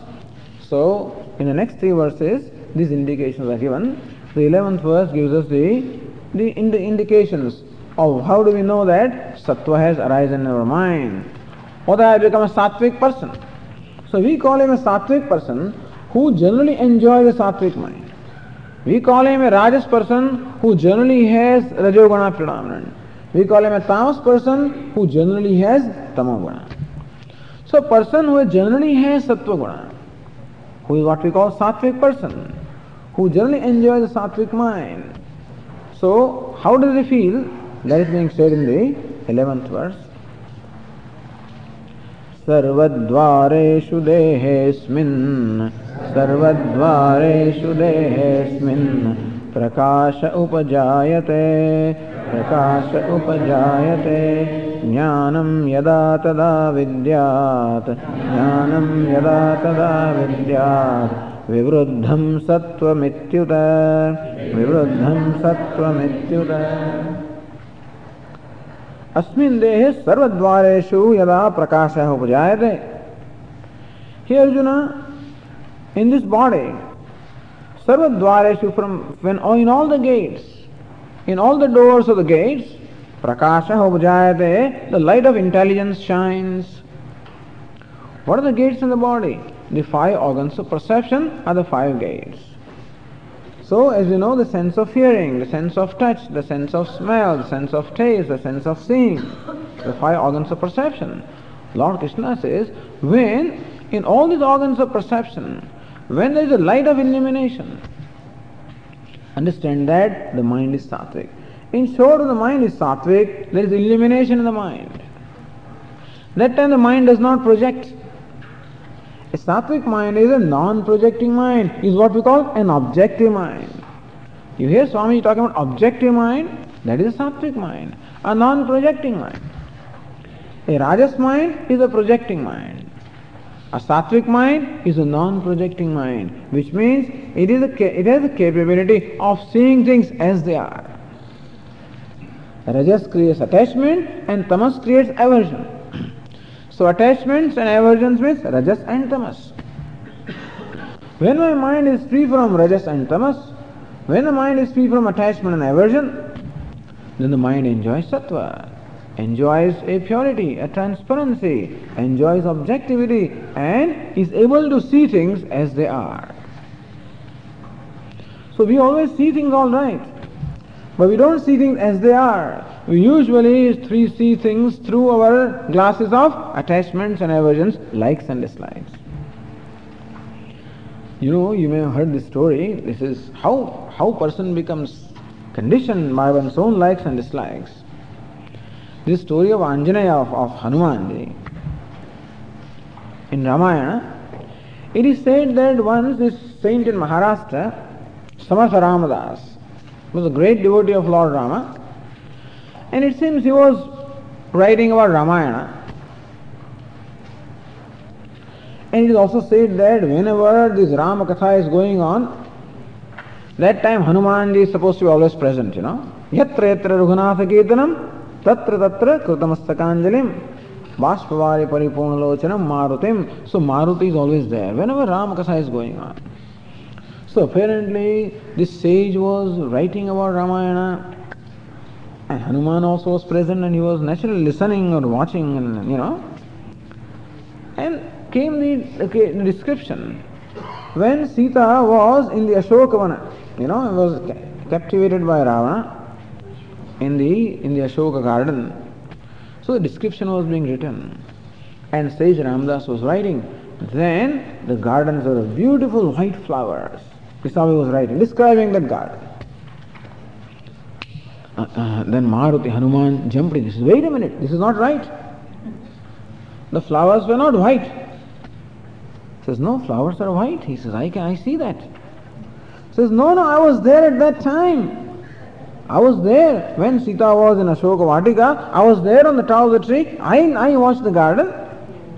So, in the next three verses, these indications are given. The eleventh verse gives us the, the, in the indications of how do we know that sattva has arisen in our mind. or that I become a sattvic person. So we call him a sattvic person who generally enjoys a sattvic mind. We call him a rajas person who generally has rajoguna predominant. We call him a tamas person who generally has tamoguna. So a person who generally has sattva guna, who is what we call sattvic person, who generally enjoys the sattvic mind. So how does he feel? That is being said in the 11th verse. सर्वद्वारेषु देहेऽस्मिन् सर्वद्वारेषु देहेऽस्मिन् प्रकाश उपजायते प्रकाश उपजायते। ज्ञानं यदा तदा विद्यात् ज्ञानं यदा तदा विद्यात्। विवृद्धं सत्त्वमित्युत विवृद्धं सत्त्वमित्युत अस्मिन देहे सर्वद्वारेषु यदा प्रकाशः उपजायते। हे Arjun in this body सर्वद्वारेषु from when in all the gates in all the doors of the gates प्रकाशः उपजायते the light of intelligence shines what are the gates in the body the organs of perception are the five gates So, as you know, the sense of hearing, the sense of touch, the sense of smell, the sense of taste, the sense of seeing, the five organs of perception. Lord Krishna says, when in all these organs of perception, when there is a light of illumination, understand that the mind is sattvic. In short, the mind is sattvic, there is illumination in the mind. That time the mind does not project. A sattvic mind is a non-projecting mind, is what we call an objective mind. You hear Swami talking about objective mind, that is a sattvic mind, a non-projecting mind. A rajas mind is a projecting mind. A sattvic mind is a non-projecting mind, which means it, is a, it has the capability of seeing things as they are. Rajas creates attachment and tamas creates aversion. So attachments and aversions means rajas and tamas. When my mind is free from rajas and tamas, when the mind is free from attachment and aversion, then the mind enjoys sattva, enjoys a purity, a transparency, enjoys objectivity, and is able to see things as they are. So we always see things all right, but we don't see things as they are. We usually see things through our glasses of attachments and aversions, likes and dislikes. You know, you may have heard this story. This is how how person becomes conditioned by one's own likes and dislikes. This story of Anjaneya of, of Hanumanji in Ramayana, it is said that once this saint in Maharashtra, Samartha Ramadas, was a great devotee of Lord Rama, and it seems he was writing about Ramayana. And it is also said that whenever this Rama Katha is going on, that time Hanumanji is supposed to be always present, you know. Yatra yatra Raghunath Kirtanam, tatra tatra Krutamassakanjalim, Bashpavari Paripurnalochanam Marutim. So Maruti is always there whenever Rama Katha is going on. So apparently this sage was writing about Ramayana and Hanuman also was present and he was naturally listening or watching and you know. And came the, okay, description when Sita was in the Ashokavana, you know, was captivated by Ravana in the in the Ashoka garden. So the description was being written, and Sage Ramdas was writing. Then the gardens were beautiful white flowers. He was writing, describing that garden. Uh, uh, then Maruti Hanuman jumped in. He says, Wait a minute, this is not right. The flowers were not white. He says, No, flowers are white. He says, I can I see that. He says, No, no, I was there at that time. I was there when Sita was in Ashoka Vatika. I was there on the top of the tree. I, I watched the garden.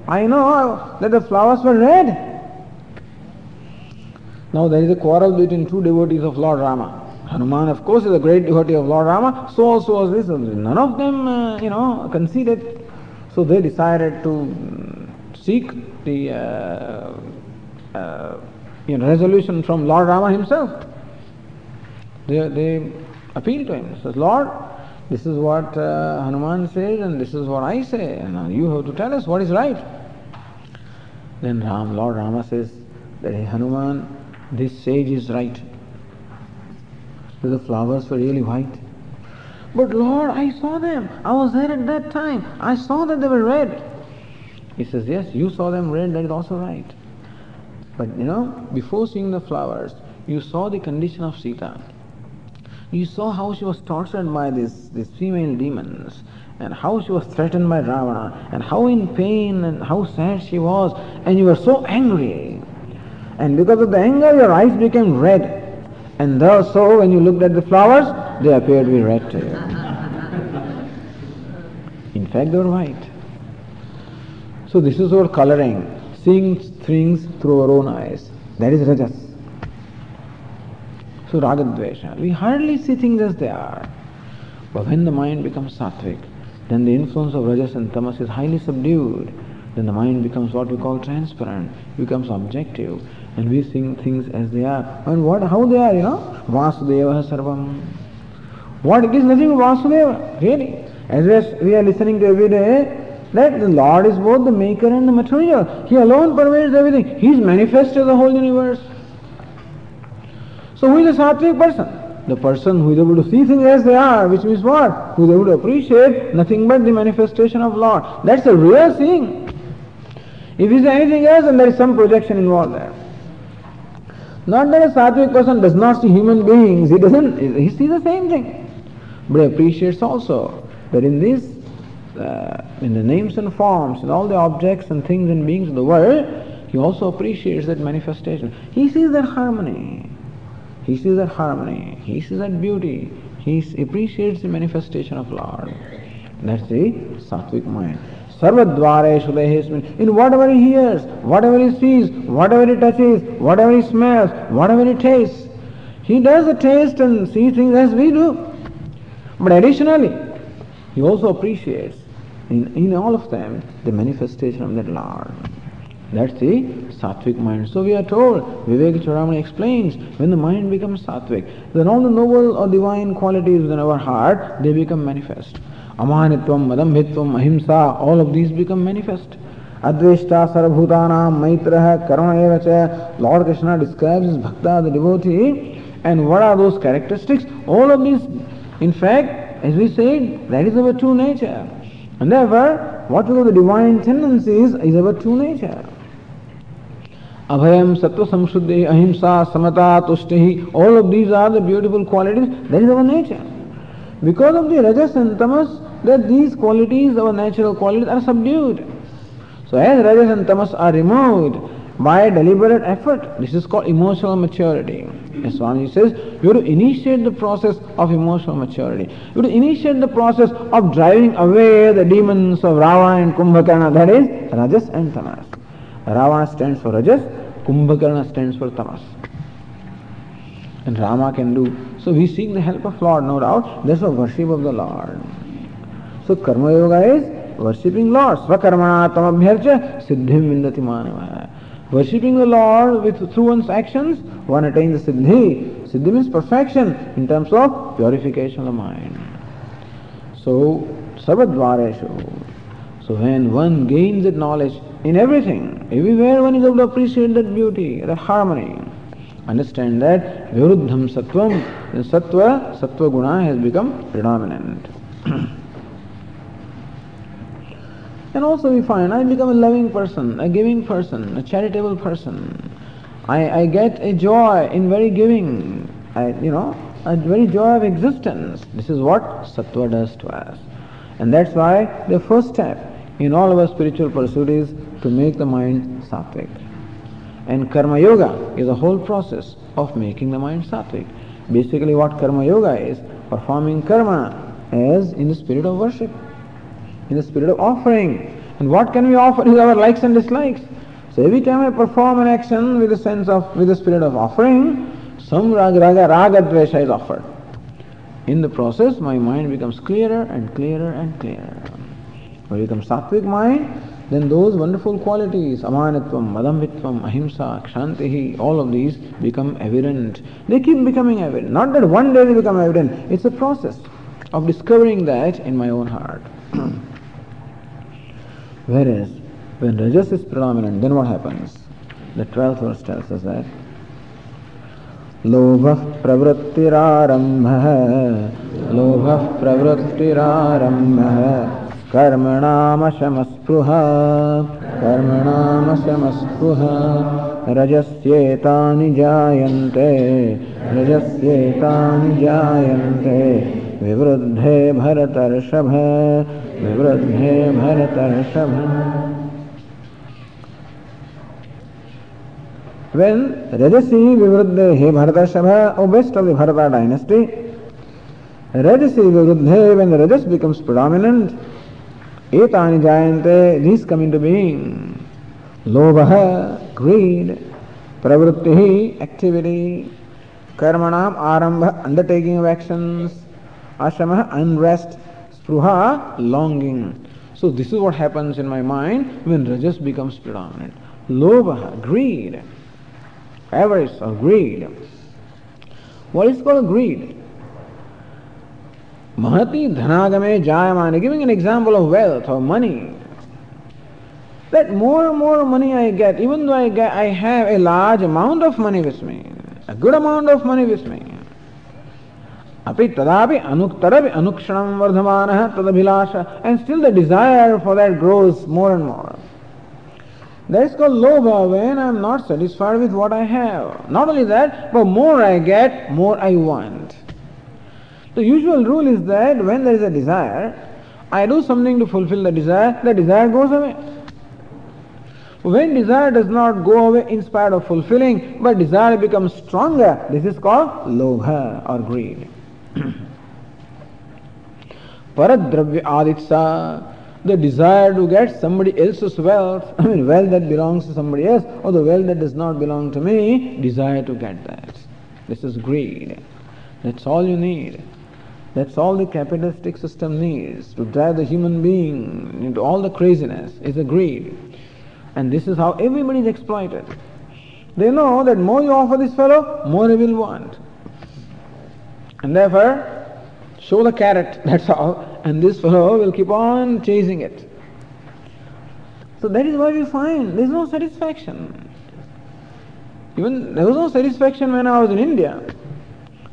I know that the flowers were red. Now there is a quarrel between two devotees of Lord Rama. Hanuman, of course, is a great devotee of Lord Rama. So also was this. None of them, uh, you know, conceded. So they decided to seek the uh, uh, you know, resolution from Lord Rama himself. They, they appealed to him. Says, Lord, This is what uh, Hanuman says, and this is what I say. And you have to tell us what is right. Then Ram, Lord Rama says that Hanuman, this sage is right. The flowers were really white. But Lord, I saw them. I was there at that time. I saw that they were red. He says, Yes, you saw them red, that is also right. But you know, before seeing the flowers, you saw the condition of Sita. You saw how she was tortured by these, these female demons, and how she was threatened by Ravana, and how in pain and how sad she was, and you were so angry. And because of the anger, your eyes became red. And thus, so when you looked at the flowers, they appeared to be red to you. In fact, they were white. So this is our coloring, seeing things through our own eyes. That is rajas. So ragadvesha. We hardly see things as they are. But when the mind becomes sattvic, then the influence of rajas and tamas is highly subdued. Then the mind becomes what we call transparent, becomes objective, and we see things as they are. And what how they are, you know? Vasudeva sarvam. What it is nothing Vasudeva, really. As we are listening to every day, that the Lord is both the maker and the material. He alone pervades everything. He is manifest as the whole universe. So who is a sattvic person? The person who is able to see things as they are, which means what? Who is able to appreciate nothing but the manifestation of Lord. That's a real seeing. If he says anything else, then there is some projection involved there. Not that a sattvic person does not see human beings, he doesn't, he sees the same thing. But he appreciates also that in this, uh, in the names and forms, in all the objects and things and beings of the world, he also appreciates that manifestation. He sees that harmony. He sees that harmony. He sees that beauty. He appreciates the manifestation of Lord. That's the sattvic mind. Sarvadvareshu Dehesmin. In whatever he hears, whatever he sees, whatever he touches, whatever he smells, whatever he tastes, he does the taste and see things as we do. But additionally, he also appreciates in, in all of them the manifestation of that Lord. That's the sattvic mind. So we are told, Vivek Chudamani explains, when the mind becomes sattvic, then all the noble or divine qualities within our heart, they become manifest. Amanitvam, Madambhitvam, Ahimsa, all of these become manifest. Adveshta, Sarabhutanam, Maitraha, Karuna Evacha, Lord Krishna describes his bhakta, the devotee, and what are those characteristics? All of these, in fact, as we said, that is our true nature. And therefore, what we call the divine tendencies is our true nature. Abhayam, Sattva Samshuddhi, Ahimsa, Samata, Tushtihi, all of these are the beautiful qualities. That is our nature. Because of the Rajas and Tamas, that these qualities, our natural qualities, are subdued. So as Rajas and Tamas are removed by deliberate effort, this is called emotional maturity. As Swami says, you have to initiate the process of emotional maturity. You have to initiate the process of driving away the demons of Ravana and Kumbhakarna, that is Rajas and Tamas. Ravana stands for Rajas, Kumbhakarna stands for Tamas. And Rama can do. So we seek the help of Lord, no doubt. That's the worship of the Lord. So Karma Yoga is worshipping Lord. Svakarmana tamabhyarcha siddhim vindati. Worshipping the Lord with through one's actions, one attains the siddhi. Siddhi means perfection in terms of purification of the mind. So, sarvadvareshu. So when one gains that knowledge in everything, everywhere one is able to appreciate that beauty, that harmony. Understand that vivruddham sattvam, the sattva, sattva guna has become predominant. and also we find I become a loving person, a giving person, a charitable person. I, I get a joy in very giving, I, you know, a very joy of existence. This is what sattva does to us. And that's why the first step in all our spiritual pursuit is to make the mind sattvic. And karma yoga is a whole process of making the mind sattvic. Basically what karma yoga is, performing karma as in the spirit of worship, in the spirit of offering. And what can we offer is our likes and dislikes. So every time I perform an action with a sense of, with the spirit of offering, some raga, raga, raga dvesha is offered. In the process, my mind becomes clearer and clearer and clearer. You become sattvic mind, then those wonderful qualities, amanatvam, madambhitvam, ahimsa, kshantihi, all of these become evident. They keep becoming evident. Not that one day they become evident, it's a process. of discovering that in my own heart. Whereas when Rajas is predominant, then what happens? The 12th verse tells us that लोभः प्रवृत्तिरारम्भः लोभः प्रवृत्तिरारम्भः कर्मणामशमस्पृहा। कर्मणामशमस्पृहा। रजस्येतानि जायन्ते। रजस्येतानि जायन्ते। विवृद्धे भरतर्षभ। विवृद्धे भरतर्षभ। Best of the Bharata dynasty, Rajasi Vivruddhe, when the Rajas becomes predominant, Etani Jayante, these come into being. Lobha, greed, Pravritti, activity, Karmanam, Arambha, undertaking of actions, Ashama, unrest, Spruha, longing. So this is what happens in my mind when Rajas becomes predominant. Lobha, greed avarice or greed. What is called greed? Mahati dhanagame jayamani, giving an example of wealth or money. That more and more money I get, even though I, get, I have a large amount of money with me, a good amount of money with me, अपि तदापि अनुक्तरपि अनुक्षणं वर्धमानः तदभिलाष and still the desire for that grows more and more. That is called lobha when I am not satisfied with what I have. Not only that, but more I get, more I want. The usual rule is that when there is a desire, I do something to fulfill the desire, the desire goes away. When desire does not go away in spite of fulfilling, but desire becomes stronger, this is called lobha or greed. Paradravya aditsa the desire to get somebody else's wealth, I mean wealth that belongs to somebody else, or the wealth that does not belong to me, desire to get that. This is greed. That's all you need. That's all the capitalistic system needs to drive the human being into all the craziness is a greed. And this is how everybody is exploited. They know that more you offer this fellow, more he will want. And therefore, show the carrot, that's all and this fellow will keep on chasing it. So that is why we find there is no satisfaction. Even there was no satisfaction when I was in India.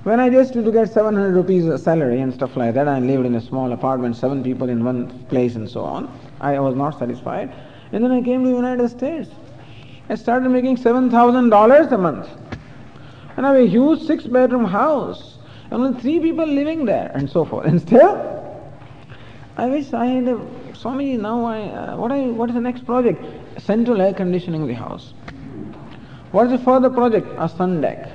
When I used to get 700 rupees salary and stuff like that, I lived in a small apartment, seven people in one place and so on. I was not satisfied. And then I came to United States. I started making $7,000 a month. And I have a huge six bedroom house. Only three people living there and so forth. And still, I wish I had a Swami now I uh, what I what is the next project? Central air conditioning the house. What is the further project? A sun deck.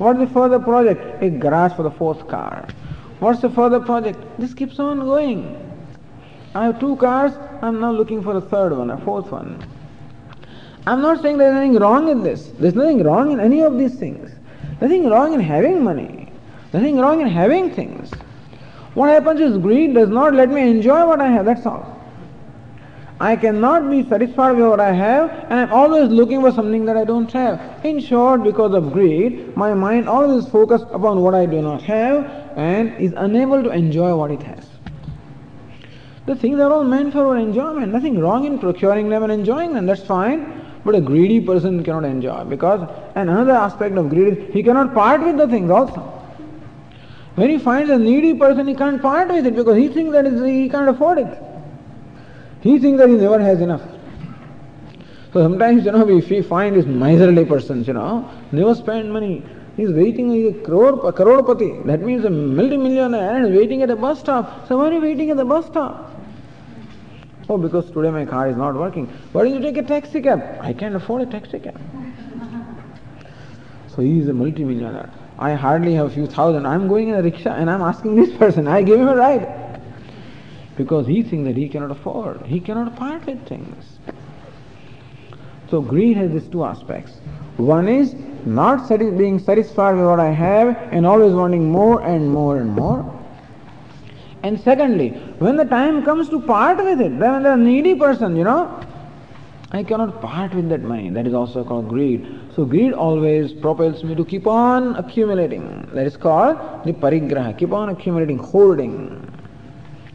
What is the further project? A garage for the fourth car. What's the further project? This keeps on going. I have two cars, I'm now looking for a third one, a fourth one. I'm not saying there's anything wrong in this. There's nothing wrong in any of these things. Nothing wrong in having money. Nothing wrong in having things. What happens is greed does not let me enjoy what I have, that's all. I cannot be satisfied with what I have and I'm always looking for something that I don't have. In short, because of greed, my mind always is focused upon what I do not have and is unable to enjoy what it has. The things are all meant for our enjoyment. Nothing wrong in procuring them and enjoying them, that's fine. But a greedy person cannot enjoy because and another aspect of greed is he cannot part with the things also. When he finds a needy person, he can't part with it because he thinks that he can't afford it. He thinks that he never has enough. So sometimes, you know, if we find these miserly persons, you know, never spend money. He's waiting, he's a crore, a crorepati. That means a multi-millionaire and waiting at a bus stop. So why are you waiting at the bus stop? Oh, because today my car is not working. Why don't you take a taxi cab? I can't afford a taxi cab. So he is a multi-millionaire. I hardly have a few thousand. I'm going in a rickshaw and I'm asking this person, I give him a ride. Because he thinks that he cannot afford. He cannot part with things. So greed has these two aspects. One is not sati- being satisfied with what I have and always wanting more and more and more. And secondly, when the time comes to part with it, then the needy person, you know, I cannot part with that money. That is also called greed. So greed always propels me to keep on accumulating. That is called the parigraha. Keep on accumulating, holding.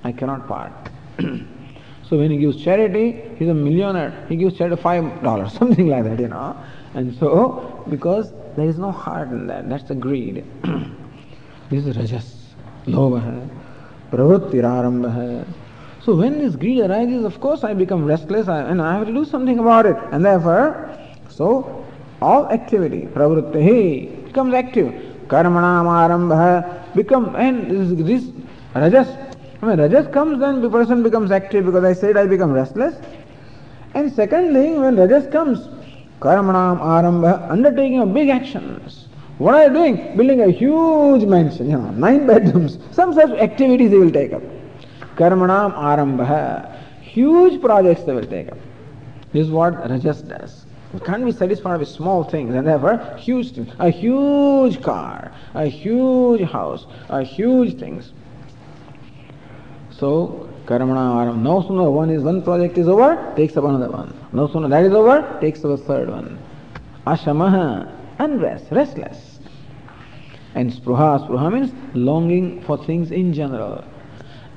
I cannot part. so when he gives charity, he's a millionaire. He gives charity five dollars, something like that, you know. And so because there is no heart in that, that's the greed. this is rajas, lobha, pravrittirarambha. So when this greed arises, of course I become restless and I have to do something about it. And therefore, so all activity, pravritti, becomes active. Karmanam arambha become, and this, this rajas, when rajas comes then the person becomes active because I said I become restless. And secondly, when rajas comes, karmanam arambha, undertaking of big actions. What are you doing? Building a huge mansion, you know, nine bedrooms. Some such activities they will take up. Karmanam arambha, huge projects they will take up. This is what rajas does. Can't be satisfied with small things and therefore huge things. A huge car, a huge house, a huge things. So, karamana aram. No sooner one is one project is over, takes up another one. No sooner that is over, takes up a third one. Ashamaha, unrest, restless. And spruha, spruha means longing for things in general.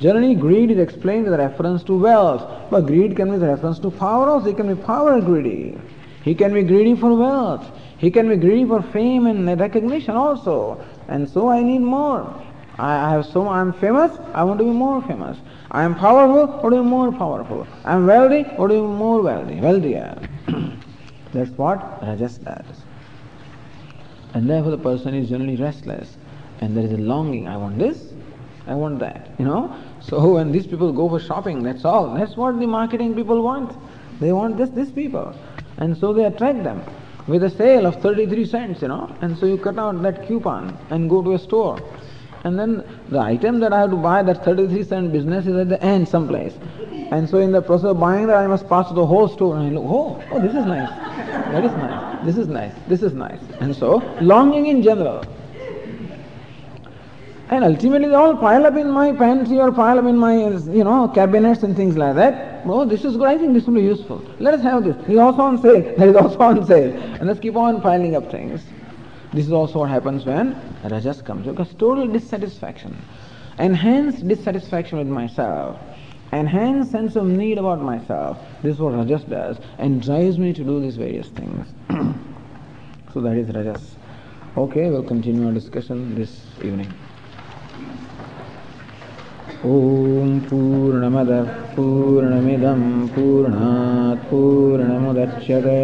Generally, greed is explained with reference to wealth, but greed can be reference to power also. It can be power greedy. He can be greedy for wealth. He can be greedy for fame and recognition also. And so I need more. I have so I'm famous, I want to be more famous. I am powerful, I want to be more powerful. I am wealthy, I want to be more wealthy, wealthier. That's what Rajas does. And therefore the person is generally restless. And there is a longing, I want this, I want that. You know? So when these people go for shopping, that's all. That's what the marketing people want. They want this, these people. And so they attract them with a sale of 33 cents, you know. And so you cut out that coupon and go to a store. And then the item that I have to buy, that 33 cent business is at the end someplace. And so in the process of buying that, I must pass to the whole store and I look, oh, oh, this is nice. That is nice. This is nice. This is nice. And so, longing in general. And ultimately they all pile up in my pantry or pile up in my, you know, cabinets and things like that. Oh, this is good. I think this will be useful. Let us have this. This is also on sale. That is also on sale. And let's keep on piling up things. This is also what happens when rajas comes. Because total dissatisfaction. Enhanced dissatisfaction with myself. Enhanced sense of need about myself. This is what rajas does. And drives me to do these various things. so that is rajas. Okay, we'll continue our discussion this evening. ॐ पूर्णमदः पूर्णमिदं पूर्णात् पूर्णमुदच्यते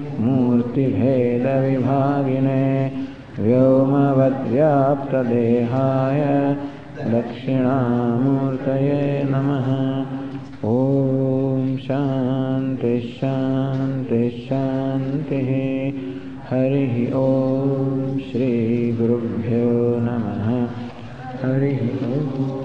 मूर्तिभेदविभागिने व्योमवद्व्याप्तदेहाय दक्षिणामूर्तये नमः। ॐ शान्तिः। हरिः ॐ श्रीगुरुभ्यो नमः। हरिः ॐ